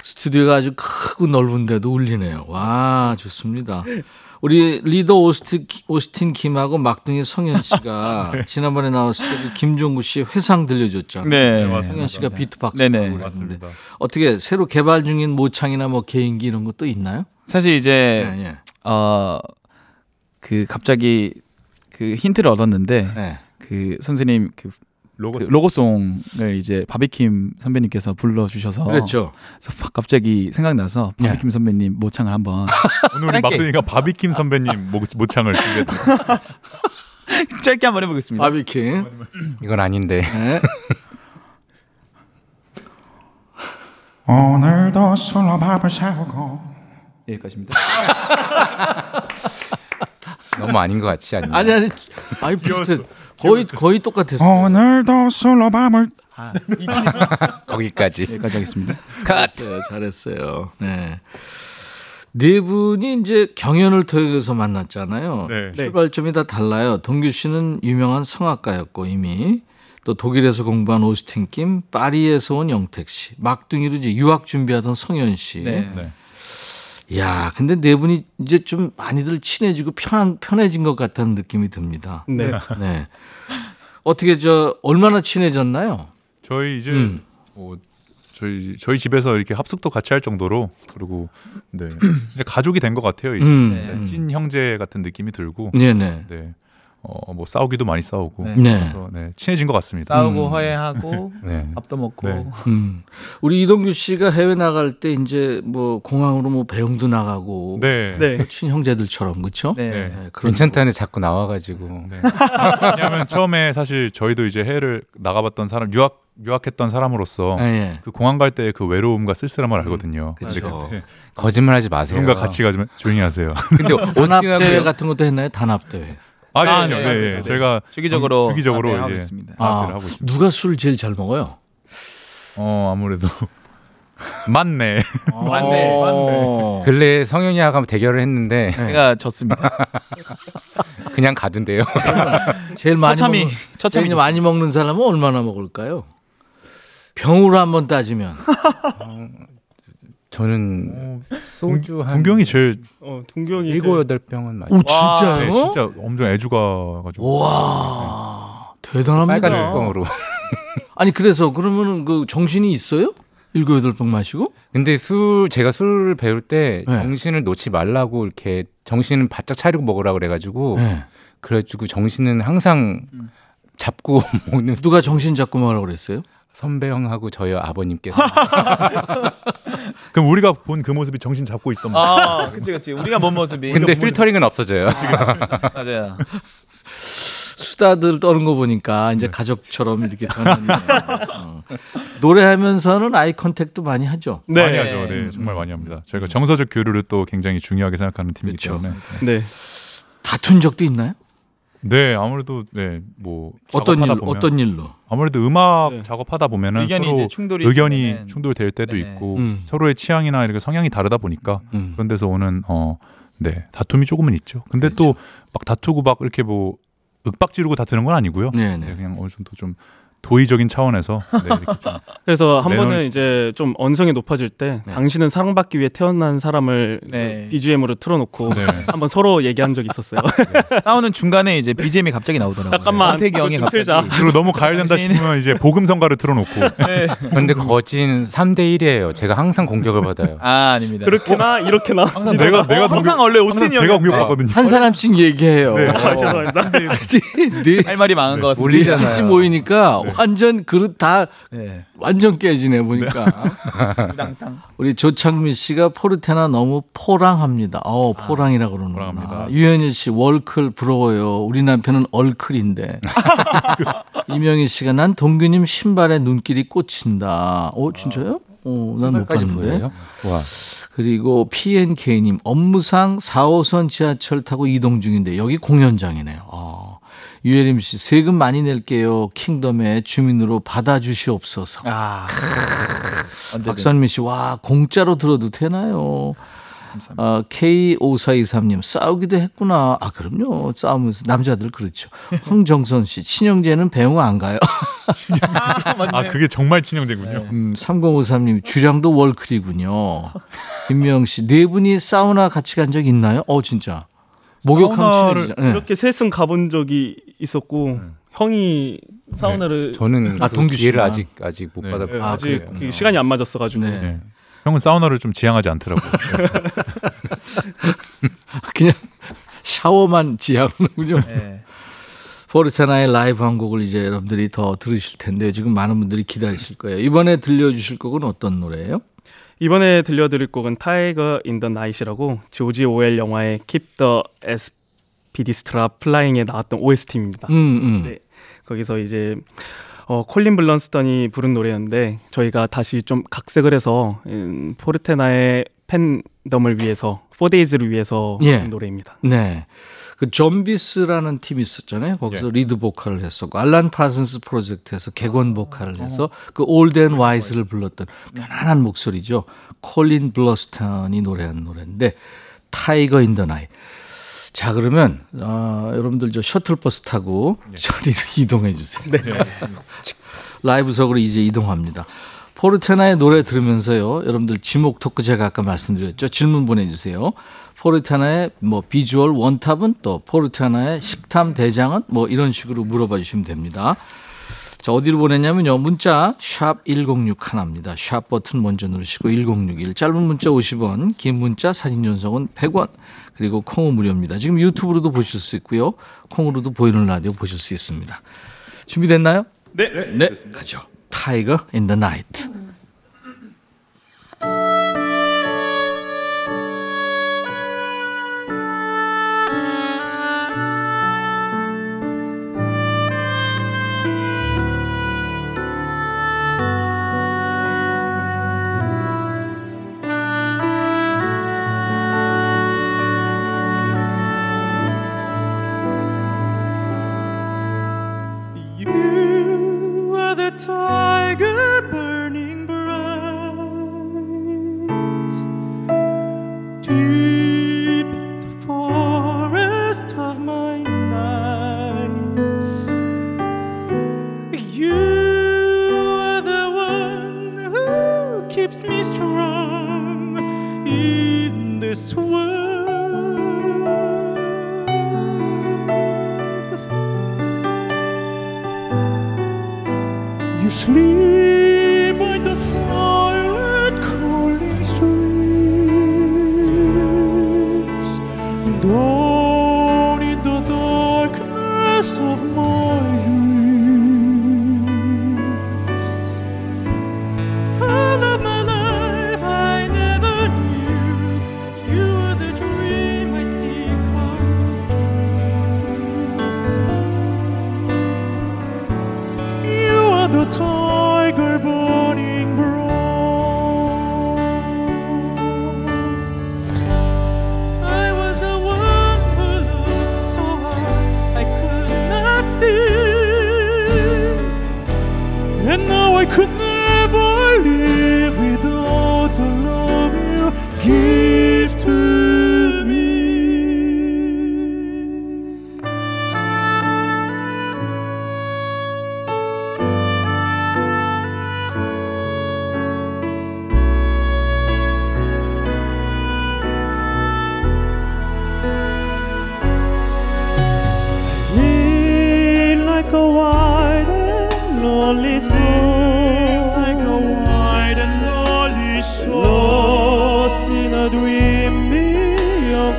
스튜디오가 아주 크고 넓은데도 울리네요. 와, 좋습니다. 우리 리더 오스틴, 오스틴 김하고 막둥이 성현 씨가 지난번에 나왔을 때 그 김종구 씨 회상 들려줬잖아요. 네, 성현 씨가 비트박스 네네. 하고 그랬는데 어떻게 새로 개발 중인 모창이나 뭐 개인기 이런 것도 있나요? 사실 이제 예, 예. 어그 갑자기 그 힌트를 얻었는데 네. 그 선생님 그 로고. 그 로고 송을 이제 바비킴 선배님께서 불러주셔서 그랬죠. 그래서 바- 갑자기 생각나서 네. 바비킴 선배님 모창을 한번 오늘 우리. 막둥이가 바비킴 선배님 모, 모창을 짧게 한번 해보겠습니다. 바비킴. 이건 아닌데. 네. 오늘도 술로 밥을 새우고 여기까지입니다. 너무 아닌 것 같지 않나요? 아니 아니 아니 비슷해. 거의 거의 똑같았어요. 오늘도 술로 밥을 거기까지. 여기까지 하겠습니다. 잘했어요. 잘했어요. 네. 네 분이 이제 경연을 통해서 만났잖아요. 네. 출발점이 다 달라요. 동규 씨는 유명한 성악가였고 이미 또 독일에서 공부한 오스틴 김, 파리에서 온 영택 씨, 막둥이로 이제 유학 준비하던 성현 씨. 네. 네. 야, 근데 네 분이 이제 좀 많이들 친해지고 편 편해진 것 같다는 느낌이 듭니다. 네. 네. 어떻게 저 얼마나 친해졌나요? 저희 이제 음. 뭐 저희 저희 집에서 이렇게 합숙도 같이 할 정도로 그리고 네 진짜 가족이 된 것 같아요. 이제 음. 찐 형제 같은 느낌이 들고 네네. 네. 어, 뭐 싸우기도 많이 싸우고 네. 네. 그래서 네, 친해진 것 같습니다. 싸우고 음. 화해하고 네. 밥도 먹고 네. 음. 우리 이동규 씨가 해외 나갈 때 이제 뭐 공항으로 뭐 배웅도 나가고 네. 네. 친형제들처럼 그렇죠? 네. 괜찮다는데 자꾸 나와가지고. 네. 왜냐하면 처음에 사실 저희도 이제 해외를 나가봤던 사람 유학 유학했던 사람으로서 예, 예. 그 공항 갈 때 그 외로움과 쓸쓸함을 알거든요. 그렇죠. 근데 거짓말하지 마세요. 누군가 같이 가지면 조용히 하세요. 근데 단합 대회 같은 것도 했나요? 단합 대회. 아, 아, 네, 네, 네, 네, 네. 네. 저희가 주기적으로 주기적으로 아, 네, 하고 이제 있습니다. 단합대를 하고 있습니다. 누가 술 제일 잘 먹어요? 어 아무래도 맞네. 맞네, 어. 근래 성현이하고 대결을 했는데 제가 졌습니다. 그냥 가던데요. 제일 많이 처참히 먹는, 처참히 제일 많이 먹는 사람은 얼마나 먹을까요? 병으로 한번 따지면 저는 소주 한 동경이 제일 어, 동경이 일곱 여덟 병은 맞. 오 진짜요? 네, 진짜 엄청 애주가 가지고 와 대단합니다. 빨간 뚜껑으로. 아니 그래서 그러면은 그 정신이 있어요? 일곱 여덟 병 마시고? 근데 술 제가 술을 배울 때 네. 정신을 놓지 말라고 이렇게 정신을 바짝 차리고 먹으라 그래가지고 네. 그래가지고 정신은 항상 잡고 먹는 누가 정신 잡고 뭐라고 그랬어요? 선배 형하고 저희 아버님께서 그럼 우리가 본 그 모습이 정신 잡고 있던 모습. 아, 그치 그치. 우리가 뭔 모습이? 근데 필터링은 없어져요. 맞아요. 수다들 떠는 거 보니까 이제 가족처럼 이렇게 변하네요. 어. 노래하면서는 eye contact도 많이 하죠. 네. 많이 하죠. 네, 정말 많이 합니다. 저희가 정서적 교류를 또 굉장히 중요하게 생각하는 팀이기 그렇죠. 때문에 네. 다툰 적도 있나요? 네, 아무래도 네, 뭐 어떤 작업하다 일 보면 어떤 일로? 아무래도 음악 네. 작업하다 보면은 의견이 서로 이제 충돌이 의견이 충돌될 때도 네네. 있고 음. 서로의 취향이나 이렇게 성향이 다르다 보니까 음. 그런 데서 오는 어, 네, 다툼이 조금은 있죠. 근데 또막 다투고 막 이렇게 뭐 윽박 지르고 다투는 건 아니고요. 네, 네. 네, 그냥 어느 정도 좀 도의적인 차원에서 네, 그래서 한 번은 이제 좀 언성이 높아질 때 네. 당신은 사랑받기 위해 태어난 사람을 네. BGM으로 틀어놓고 네. 한번 서로 얘기한 적이 있었어요. 싸우는 중간에 이제 BGM이 갑자기 나오더라고요. 잠깐만, 황태기 형이 그거 좀 갑자기 틀자. 그리고 너무 가열된다 싶으면 이제 복음성가를 틀어놓고 그런데 거진 3대 1이에요. 제가 항상 공격을 받아요. 아 아닙니다. 그렇게나 이렇게나 항상 내가 내가 항상 원래 오스틴 제가 공격받거든요. 한 사람씩 얘기해요. 네. 아, 죄송합니다. 네. 할 말이 많은 것 같습니다. 우리 셋이 모이니까 완전 그릇 다 네. 완전 깨지네 보니까. 땅땅. 우리 조창미 씨가 포르테나 너무 포랑합니다. 어, 포랑이라 그러는구나. 포랑합니다. 유현일 씨 월클 부러워요. 우리 남편은 얼클인데. 이명희 씨가 난 동규님 신발에 눈길이 꽂힌다. 어, 진짜요? 어, 난못 까지 봤는데. 와. 그리고 PNK님 업무상 4호선 지하철 타고 이동 중인데 여기 공연장이네요. 아. 유혜림 씨 세금 많이 낼게요. 킹덤의 주민으로 받아주시옵소서. 아. 박선미 씨, 와, 공짜로 들어도 되나요? 아, K5423님, 싸우기도 했구나. 아, 그럼요. 싸우면서. 남자들 그렇죠. 황정선 씨, 친형제는 배웅 안 가요. 아 그게 정말 친형제군요. 음, 3053님, 주량도 월클이군요. 김명 씨, 네 분이 사우나 같이 간 적 있나요? 어, 진짜. 목욕하면 친해지죠. 네. 이렇게 셋은 가본 적이 있었고 형이 사우나를 저는 아, 그 동규 기회를. 아직 아직 못 네. 받았고 네, 아, 아직 그래요? 그 시간이 안 맞았어 가지고 네. 네. 형은 사우나를 좀 지향하지 않더라고요. 그래서 그냥 샤워만 지하는군요. 네. 포르테나의 라이브 한 곡을 이제 여러분들이 더 들으실 텐데 지금 많은 분들이 기다리실 거예요. 이번에 들려주실 곡은 어떤 노래예요? 이번에 들려드릴 곡은 Tiger in the Night이라고 조지 오웰 영화의 Keep the Aspidistra Flying에 나왔던 OST입니다. 음, 음. 네. 거기서 이제 어, 콜린 블런스턴이 부른 노래였는데 저희가 다시 좀 각색을 해서 음, 포르테나의 팬덤을 위해서 4데이즈를 위해서 예. 노래입니다. 네. 그 좀비스라는 팀이 있었잖아요. 거기서 예. 리드 보컬을 했었고 알란 파슨스 프로젝트에서 객원 보컬을 해서 그 Old and Wise를 불렀던 편안한 목소리죠. 콜린 블런스턴이 노래한 노래인데 Tiger in the Night. 자 그러면 어, 여러분들 저 셔틀버스 타고 저리로 이동해 주세요. 네, 라이브석으로 이제 이동합니다. 포르테나의 노래 들으면서요. 여러분들 지목 토크 제가 아까 말씀드렸죠. 질문 보내주세요. 포르테나의 뭐 비주얼 원탑은 또 포르테나의 식탐 대장은 뭐 이런 식으로 물어봐 주시면 됩니다. 자, 어디로 보냈냐면요. 문자 샵 1061 하나입니다. 샵 버튼 먼저 누르시고 1061. 짧은 문자 50원, 긴 문자 사진 전송은 100원. 그리고 콩은 무료입니다. 지금 유튜브로도 보실 수 있고요. 콩으로도 보이는 라디오 보실 수 있습니다. 준비됐나요? 네. 네. 가죠. Tiger in the Night.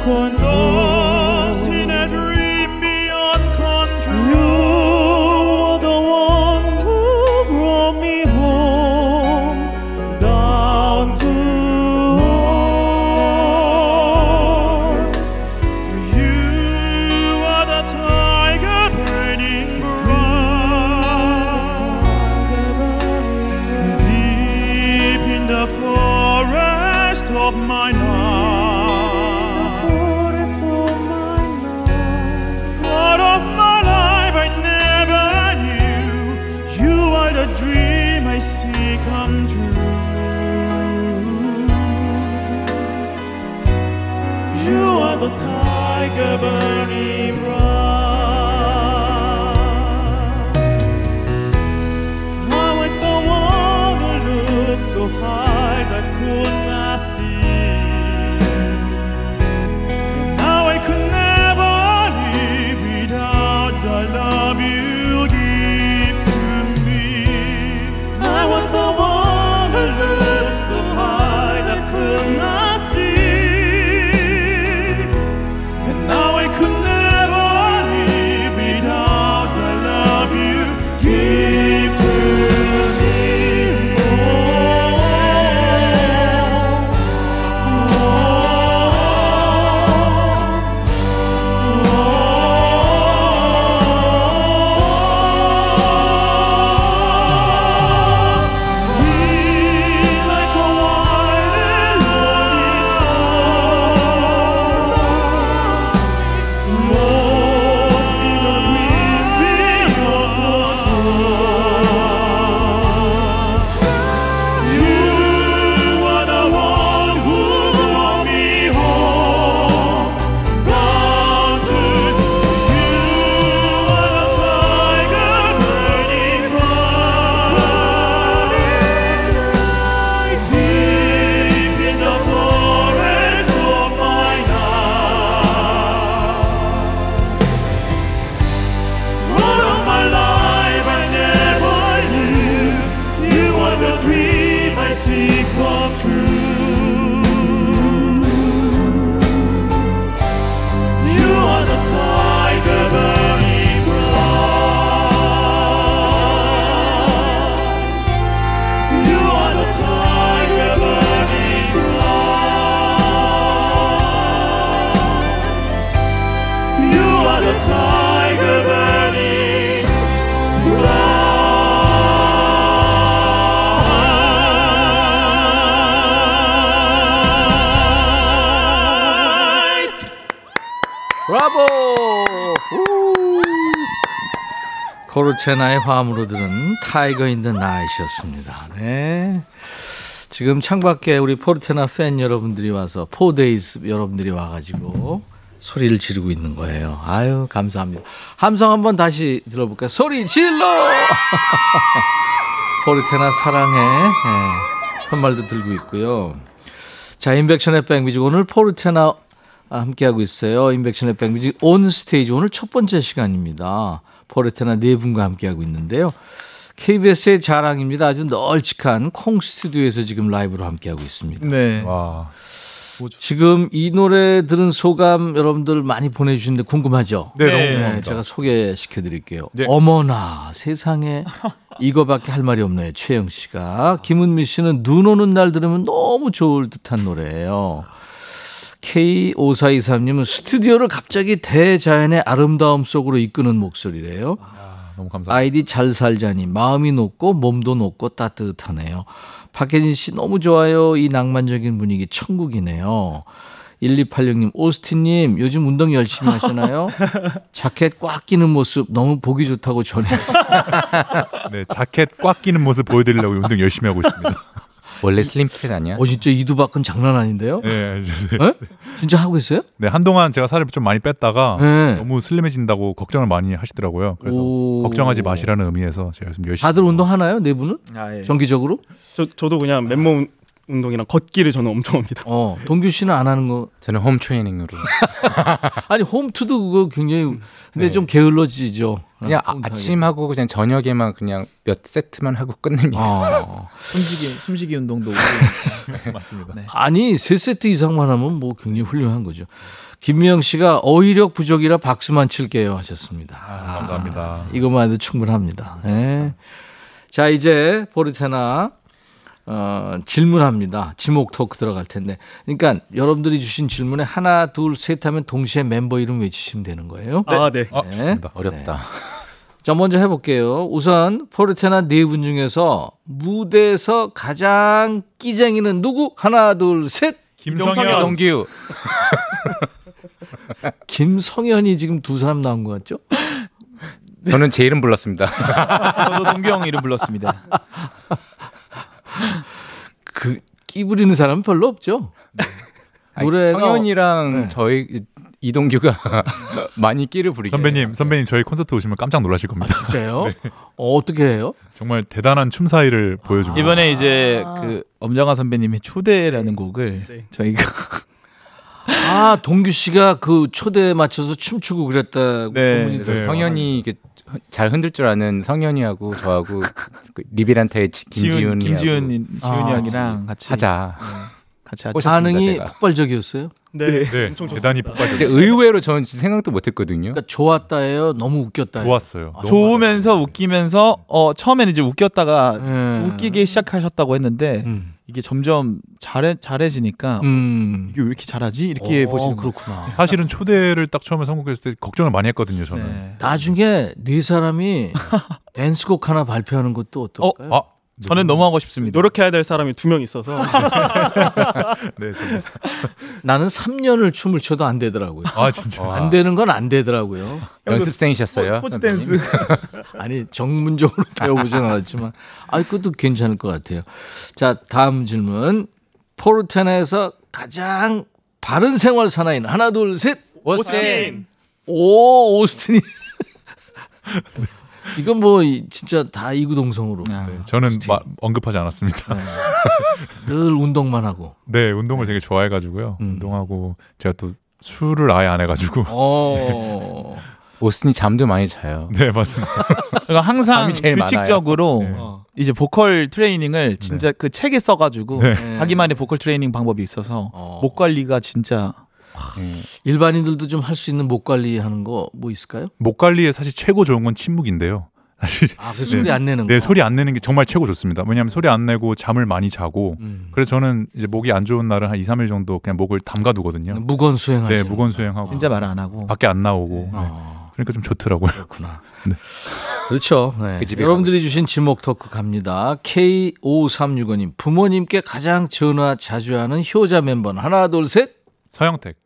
con 포르테나의 화음으로 들은 Tiger in the Night였습니다. 네. 지금 창밖에 우리 포르테나 팬 여러분들이 와서 포데이스 여러분들이 와가지고 소리를 지르고 있는 거예요. 아유 감사합니다. 함성 한번 다시 들어볼까요? 소리 질러! 포르테나 사랑해 네, 팻말도 들고 있고요. 자 임백천의 백뮤직 오늘 포르테나 함께하고 있어요. 임백천의 백뮤직 on stage 오늘 첫 번째 시간입니다. 포르테나 네 분과 함께하고 있는데요. KBS의 자랑입니다. 아주 널찍한 콩 스튜디오에서 지금 라이브로 함께하고 있습니다. 네. 와. 지금 이 노래 들은 소감 여러분들 많이 보내주시는데 궁금하죠? 네, 너무 궁금합니다. 제가 소개시켜 드릴게요. 네. 어머나 세상에 이거밖에 할 말이 없네요. 최영 씨가. 김은미 씨는 눈 오는 날 들으면 너무 좋을 듯한 노래예요. K5423님은 스튜디오를 갑자기 대자연의 아름다움 속으로 이끄는 목소리래요. 너무 감사합니다. 아이디 잘 살자니 마음이 높고 몸도 높고 따뜻하네요. 박혜진 씨 너무 좋아요. 이 낭만적인 분위기 천국이네요. 1286님, 오스틴님, 요즘 운동 열심히 하시나요? 자켓 꽉 끼는 모습 너무 보기 좋다고 전해주세요. 네, 자켓 꽉 끼는 모습 보여드리려고 운동 열심히 하고 있습니다. 원래 슬림핏 아니야? 어, 진짜 이두박은 장난 아닌데요? 네, 네. 에? 진짜 하고 있어요? 네, 한동안 제가 살을 좀 많이 뺐다가 네. 너무 슬림해진다고 걱정을 많이 하시더라고요. 그래서 오. 걱정하지 마시라는 의미에서 제가 좀 열심히 다들 운동 하나요? 네 분은? 아, 예. 정기적으로? 저 저도 그냥 맨몸 운동이랑 걷기를 저는 엄청 합니다. 어, 동규 씨는 안 하는 거. 저는 홈 트레이닝으로. 아니, 홈투도 그거 굉장히, 근데 네. 좀 게을러지죠. 그냥 아. 아침하고 그냥 저녁에만 그냥 몇 세트만 하고 끝냅니다. 어. 숨쉬기 숨쉬기 운동도. 맞습니다. 네. 아니, 세 세트 이상만 하면 뭐 굉장히 훌륭한 거죠. 김미영 씨가 어휘력 부족이라 박수만 칠게요 하셨습니다. 아, 감사합니다. 이것만 해도 충분합니다. 예. 자, 이제 포르테나 어, 질문합니다. 지목 토크 들어갈 텐데. 그러니까 여러분들이 주신 질문에 하나, 둘, 셋 하면 동시에 멤버 이름 외치시면 되는 거예요. 아, 네. 아, 좋습니다. 어렵다. 자, 먼저 해볼게요. 우선 포르테나 네 분 중에서 무대에서 가장 끼쟁이는 누구? 하나, 둘, 셋. 김성현. 동규. 김성현이 지금 두 사람 나온 것 같죠? 저는 제 이름 불렀습니다. 저도 동규 형 이름 불렀습니다. 그 끼 부리는 사람은 별로 없죠. 아니, 노래가- 성현이랑 네. 저희 이동규가 많이 끼를 부리게. 선배님, 선배님 저희 콘서트 오시면 깜짝 놀라실 겁니다. 진짜요? 어, 어떻게 해요? 정말 대단한 춤 사이를 보여줍니다. 이번에 이제 그 엄정화 선배님의 초대라는 곡을 네. 저희가 아, 동규 씨가 그 초대에 맞춰서 춤추고 그랬다고 네. 소문이 네, 성현이 이게 잘 흔들 줄 아는 성현이하고 저하고 그 리비란테의 지- 지훈 김지훈이 김지훈 지훈이 아, 형이랑 같이. 하자. 같이 하자. 꼬셨습니다, 반응이 제가. 폭발적이었어요. 네. 네, 엄청 좋습니다. 대단히 근데 폭발적. 의외로 저는 진짜 생각도 못했거든요. 그러니까 좋았다예요. 너무 웃겼다예요. 좋았어요. 아, 너무 좋으면서 웃기면서 어 처음에는 이제 웃겼다가 예. 웃기기 시작하셨다고 했는데 음. 이게 점점 잘해 잘해지니까 음. 이게 왜 이렇게 잘하지 이렇게 어, 보시는 거예요. 그렇구나. 사실은 초대를 딱 처음에 선곡했을 때 걱정을 많이 했거든요. 저는. 네. 나중에 네 사람이 댄스곡 하나 발표하는 것도 어떨까요? 아, 저는 너무 하고 싶습니다. 노력해야 될 사람이 두 명 있어서 네, 저는. 나는 3년을 춤을 춰도 안 되더라고요. 아 진짜. 와. 안 되는 건 안 되더라고요. 연습생이셨어요? 스포츠? 댄스. 아니 전문적으로 배워보진 않았지만 아 그것도 괜찮을 것 같아요. 자 다음 질문 포르테나에서 가장 바른 생활 사나이는 하나 둘 셋. 오스틴. 오 오스틴이. 이건 뭐 이- 진짜 다 이구동성으로 아, 네, 저는 마- 언급하지 않았습니다. 늘 운동만 하고. 네, 운동을 되게 좋아해가지고요. 음. 운동하고 제가 또 술을 아예 안 해가지고. 어. 오스틴이 잠도 많이 자요. 네, 맞습니다. 그러니까 항상 규칙적으로 네. 어. 이제 보컬 트레이닝을 진짜 그 책에 써가지고 네. 자기만의 보컬 트레이닝 방법이 있어서 어. 목 관리가 진짜 일반인들도 좀 할 수 있는 목 관리하는 거 뭐 있을까요? 목 관리에 사실 최고 좋은 건 침묵인데요. 사실 아, 그 소리 안 내는 거. 네, 소리 안 내는 게 정말 최고 좋습니다. 왜냐하면 소리 안 내고 잠을 많이 자고 음. 그래서 저는 이제 목이 안 좋은 날은 한 2, 3일 정도 그냥 목을 담가 두거든요. 무건 수행하시. 네, 무건 수행하고 진짜 말 안 하고 밖에 안 나오고. 네. 어. 그러니까 좀 좋더라고요. 그렇구나. 네. 그렇죠. 네. 그 여러분들이 주신 지목 토크 갑니다. K5365님, 부모님께 가장 전화 자주 하는 효자 멤버는 하나, 둘, 셋. 서영택.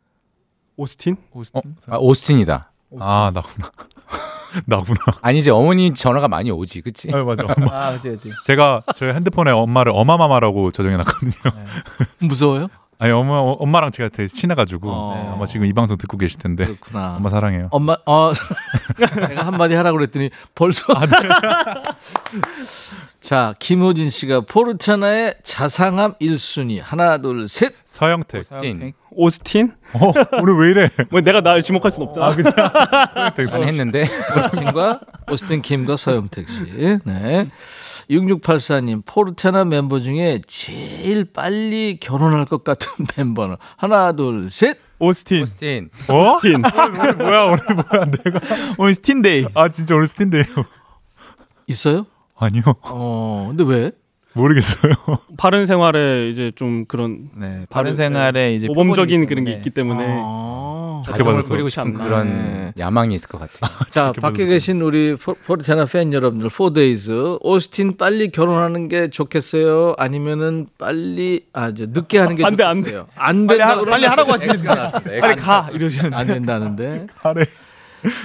오스틴? 오스틴. 아, 오스틴이다. 아, 나구나. 나구나. 아니지 어머니 전화가 많이 오지, 그치? 아, 맞아. 엄마. 아, 그지, 그지. 제가 저희 핸드폰에 엄마를 어마마마라고 저장해 놨거든요. 무서워요? 아니, 엄마, 어, 엄마랑 제가 되게 친해가지고 어. 네, 아마 지금 이 방송 듣고 계실 텐데. 그렇구나. 엄마 사랑해요. 엄마, 어, 내가 한마디 하라고 그랬더니 벌써. 아, 네. 자, 김호진 씨가 포르테나의 자상함 1순위. 하나, 둘, 셋. 서영택. 오스틴. 오스틴? 어, 오늘 왜 이래? 뭐 내가 날 지목할 순 없잖아. 저는 했는데 오스틴과 오스틴 킴과 서영택 씨. 네. 6684님, 포르테나 멤버 중에 제일 빨리 결혼할 것 같은 멤버는 하나, 둘, 셋. 오스틴. 오스틴. 어? 오스틴. 오늘 뭐야, 오늘 뭐야, 내가. 오늘 스틴 day. 아, 진짜 오늘 스틴데요. 있어요? 아니요. 어, 근데 왜? 모르겠어요. 바른 생활에 이제 좀 그런 네, 바른 생활에 이제 모범적인 그런 게 때문에. 있기 때문에 아. 받았어. 꾸리고 싶은. 그런 네. 야망이 있을 것 같아요. 자, 밖에 계신 우리 포- 포르테나 팬 여러분들, 4days. 오스틴 빨리 결혼하는 게 좋겠어요? 아니면은 빨리, 아, 이제 늦게 하는 게안 돼, 안 좋겠어요? 안 하, 빨리 하라고 하지. 엑스가 빨리 가 이러시는. 안 된다는데. 하래.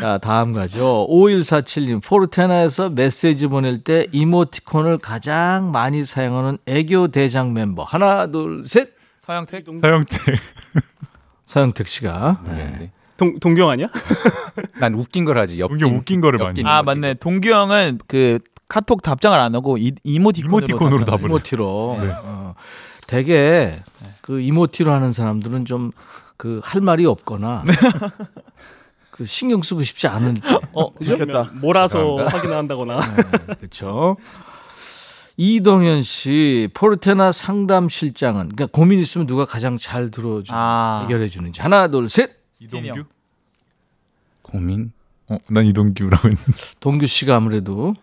자, 다음 가죠. 5147님, 포르테나에서 메시지 보낼 때 이모티콘을 가장 많이 사용하는 애교 대장 멤버. 하나, 둘, 셋. 서영택. 서영택. 서영택 씨가. 네. 동, 동경 아니야? 난 웃긴 걸 하지. 엮인, 동경 웃긴 거를 많이. 아. 맞네. 동규 형은 그 카톡 답장을 안 하고 이, 이모티콘으로, 이모티콘으로 답을. 이모티로. 어. 되게 그 이모티로 하는 사람들은 좀 그 할 말이 없거나 그 신경 쓰고 싶지 않은 어 들켰다. 몰아서 확인한다거나. 그렇죠. 이동현 씨 포르테나 상담 실장은 그러니까 고민 있으면 누가 가장 잘 들어주고 아. 해결해 주는지 하나 둘 셋. 이동규? 고민. 어, 난 이동규라고 했는데. 동규 씨가 아무래도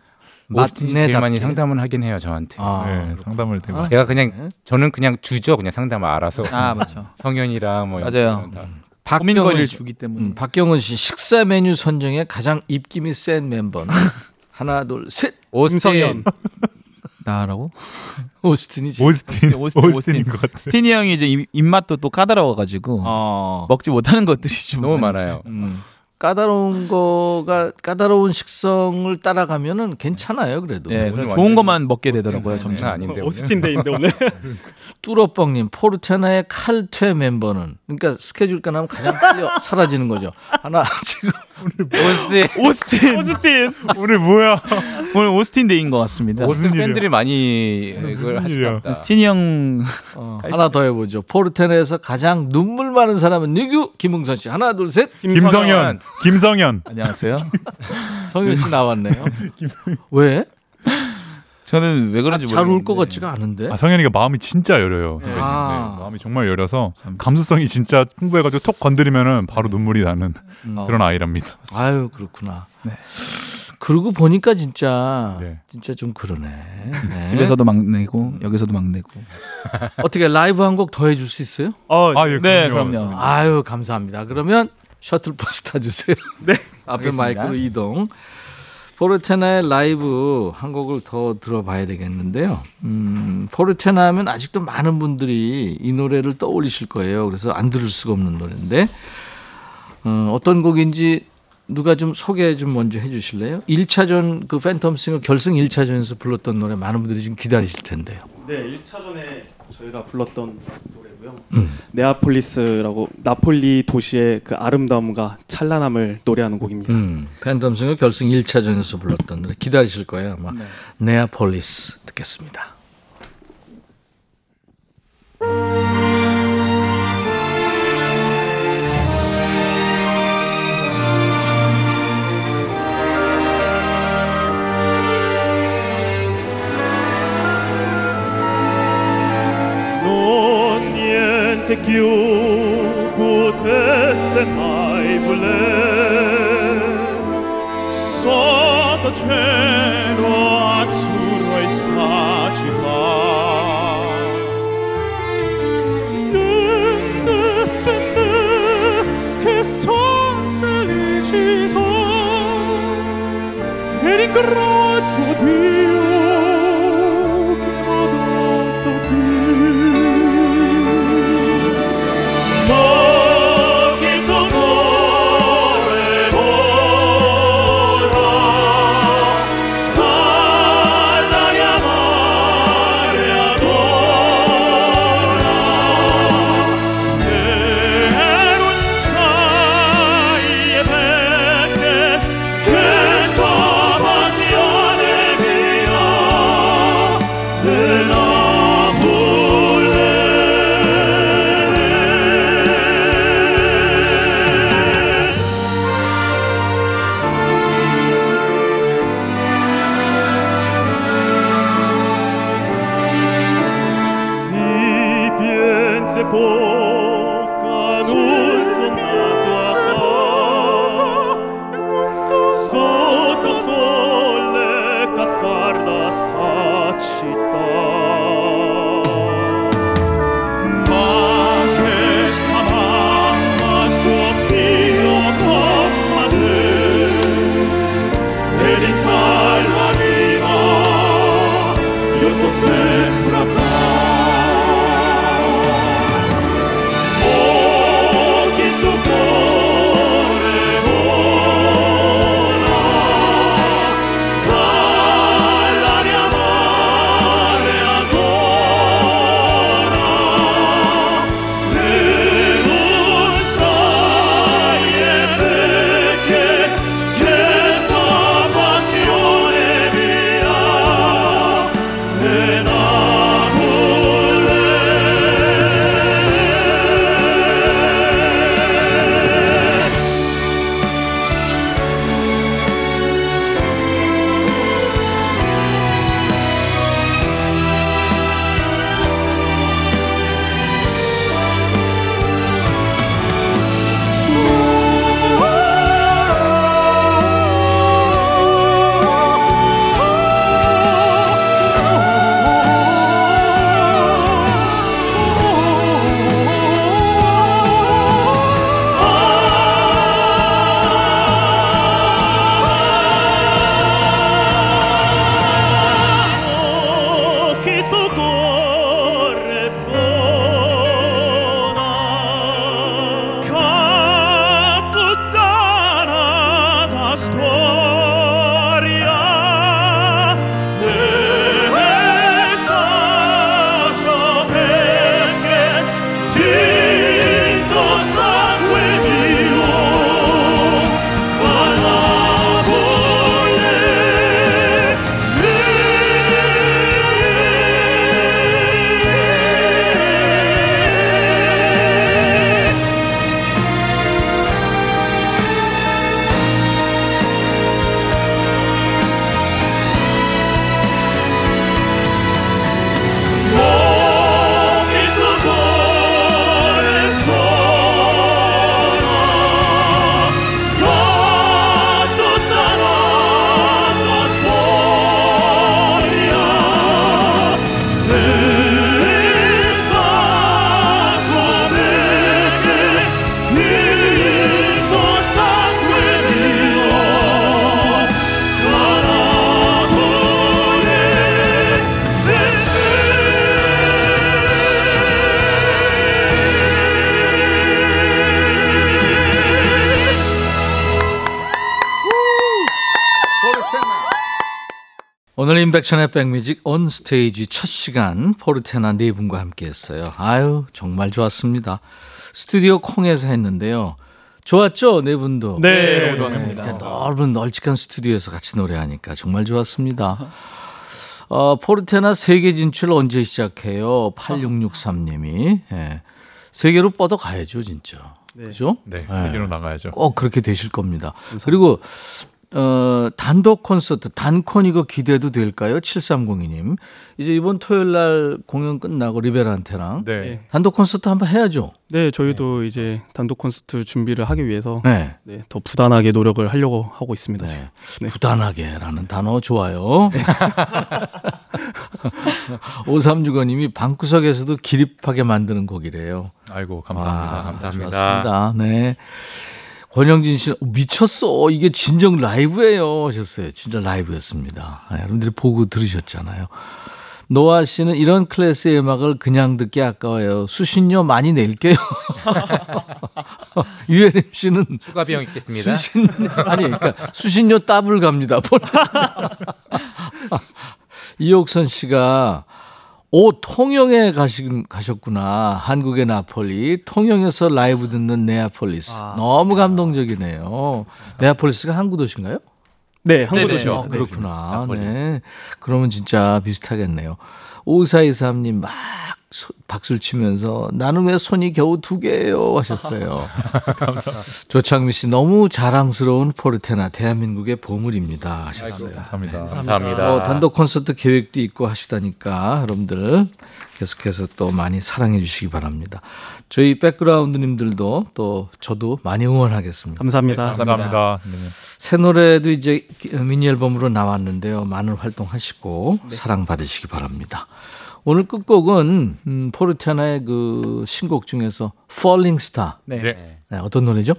오스틴이 제일 많이. 상담을 하긴 해요 저한테. 아, 네, 상담을 되게 많이. 제가 그냥 저는 그냥 주죠 그냥 상담을 알아서. 아 맞죠. 성현이랑 뭐 맞아요. 다. 고민거리를 씨- 주기 때문에. 음, 박경은 씨 식사 메뉴 선정에 가장 입김이 센 멤버는 하나 둘 셋 오스틴. 나라고? 오스틴이지. 오스틴, 오스틴, 오스틴인 오스틴. 것 같아. 스티니 형이 이제 입- 입맛도 또 까다로워가지고 어. 먹지 못하는 것들이 좀 너무 많아요. 음. 까다로운 거가 까다로운 식성을 따라가면은 괜찮아요 그래도. 완전히 좋은 것만 먹게 되더라고요. 장난 점점. 아닌데. 오늘. 오스틴 day인데 오늘. 뚜러뻥님 포르테나의 칼퇴 멤버는 그러니까 스케줄 끝나면 가장 빨리 사라지는 거죠. 하나 지금 오스틴. 오스틴 오스틴. 오늘 뭐야? 오늘 오스틴 day인 것 같습니다. 오스틴? 팬들이 많이 이걸 보다. 스티니 형 어, 하나 더 해보죠. 포르테나에서 가장 눈물 많은 사람은 누구? 김흥선 씨. 하나 둘 셋. 김성현, 김성현. 안녕하세요. 성현 씨 나왔네요. 왜? 저는 왜 그런지 잘울 모르겠는데. 것 같지가 않은데. 아, 성현이가 마음이 진짜 여려요. 선배님. 아. 네, 마음이 정말 여려서 감수성이 진짜 풍부해가지고 톡 건드리면은 바로 눈물이 나는 음. 그런 아이랍니다. 아유 그렇구나. 그러고 보니까 진짜 네. 진짜 좀 그러네. 네. 집에서도 막 내고 여기서도 막 내고. 어떻게 라이브 한 곡 더 해줄 수 있어요? 어, 아, 예, 네, 그럼요. 그럼요. 아유 감사합니다. 그러면 셔틀버스 타주세요. 네. 앞에 알겠습니다. 마이크로 이동. 포르테나의 라이브 한 곡을 더 들어봐야 되겠는데요. 음, 포르테나 하면 아직도 많은 분들이 이 노래를 떠올리실 거예요. 그래서 안 들을 수가 없는 노래인데 어, 어떤 곡인지 누가 좀 소개 좀 먼저 해주실래요? 1차전 그 팬텀 싱어 결승 1차전에서 불렀던 노래 많은 분들이 지금 기다리실 텐데요. 네, 1차전에 저희가 불렀던 노래 고요. 음. 네아폴리스라고 나폴리 도시의 그 아름다움과 찬란함을 노래하는 곡입니다. 음, 팬텀싱어 결승 1차전에서 불렀던 노래 기다리실 거예요 아마. 네아폴리스 듣겠습니다. Certe ch'io potesse mai voler Sotto cielo azzurro e sta città Siente per me che sto felicità E ringrazio Dio 오늘 인백천의 백뮤직 온 스테이지 첫 시간 포르테나 네 분과 함께 했어요. 아유, 정말 좋았습니다. 스튜디오 콩에서 했는데요. 좋았죠? 네 분도. 네, 너무 좋았습니다. 네, 넓은 널찍한 스튜디오에서 같이 노래하니까 정말 좋았습니다. 어, 포르테나 세계 진출 언제 시작해요? 8663님이. 예. 세계로 뻗어 가야죠, 진짜. 그죠? 네, 세계로 나가야죠. 꼭 그렇게 되실 겁니다. 그리고 어, 단독 콘서트, 단콘 이거 기대도 될까요? 7302님. 이제 이번 토요일 날 공연 끝나고 리베란테랑 네. 단독 콘서트 한번 해야죠. 네, 저희도 이제 단독 콘서트 준비를 하기 위해서 네. 네, 더 부단하게 노력을 하려고 하고 있습니다. 네. 네. 부단하게라는 단어 좋아요. 5365님이 방구석에서도 기립하게 만드는 곡이래요. 아이고 감사합니다. 아, 감사합니다. 좋았습니다. 네. 권영진 씨, 어, 미쳤어. 이게 진정 라이브예요. 하셨어요. 진짜 라이브였습니다. 아, 여러분들이 보고 들으셨잖아요. 노아 씨는 이런 클래스의 음악을 그냥 듣기 아까워요. 수신료 많이 낼게요. 유혜림 씨는 추가 비용 있겠습니다. 수신 아니 그러니까 수신료 더블 갑니다. 이옥선 씨가 오 통영에 가시, 가셨구나. 한국의 나폴리 통영에서 라이브 듣는 네아폴리스 너무 감동적이네요. 네아폴리스가 항구 도시인가요? 네, 한국 도시요. 아, 그렇구나. 네. 그러면 진짜 비슷하겠네요. 5423님 막 소- 박수를 치면서 나는 왜 손이 겨우 두 개예요 하셨어요. 조창미 씨 너무 자랑스러운 포르테나 대한민국의 보물입니다 하셨어요. 감사합니다. 감사합니다. 어, 단독 콘서트 계획도 있고 하시다니까 여러분들 계속해서 또 많이 사랑해 주시기 바랍니다. 저희 백그라운드님들도 또 저도 많이 응원하겠습니다. 감사합니다. 감사합니다. 네. 새 노래도 이제 미니 앨범으로 나왔는데요. 많은 활동하시고 사랑 받으시기 바랍니다. 오늘 끝곡은 음, 포르테나의 그 신곡 중에서 Falling Star. 네. 네. 네, 어떤 노래죠?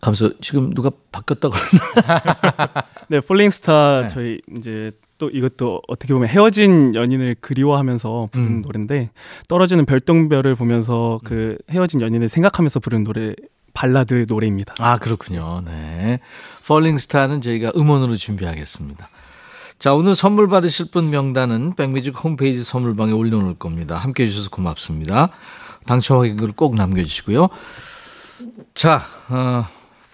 감사 지금 누가 바뀌었다고 그러나? 네, 폴링스타 네. 저희 이제 또 이것도 어떻게 보면 헤어진 연인을 그리워하면서 부른 음. 노래인데 떨어지는 별똥별을 보면서 그 헤어진 연인을 생각하면서 부른 노래 발라드 노래입니다. 아 그렇군요. 네, Falling Star는 저희가 음원으로 준비하겠습니다. 자 오늘 선물 받으실 분 명단은 백뮤직 홈페이지 선물방에 올려놓을 겁니다. 함께 해 주셔서 고맙습니다. 당첨 확인글 꼭 남겨주시고요. 자 어,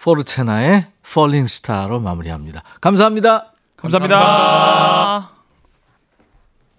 포르테나의 Falling Star로 마무리합니다. 감사합니다. 감사합니다.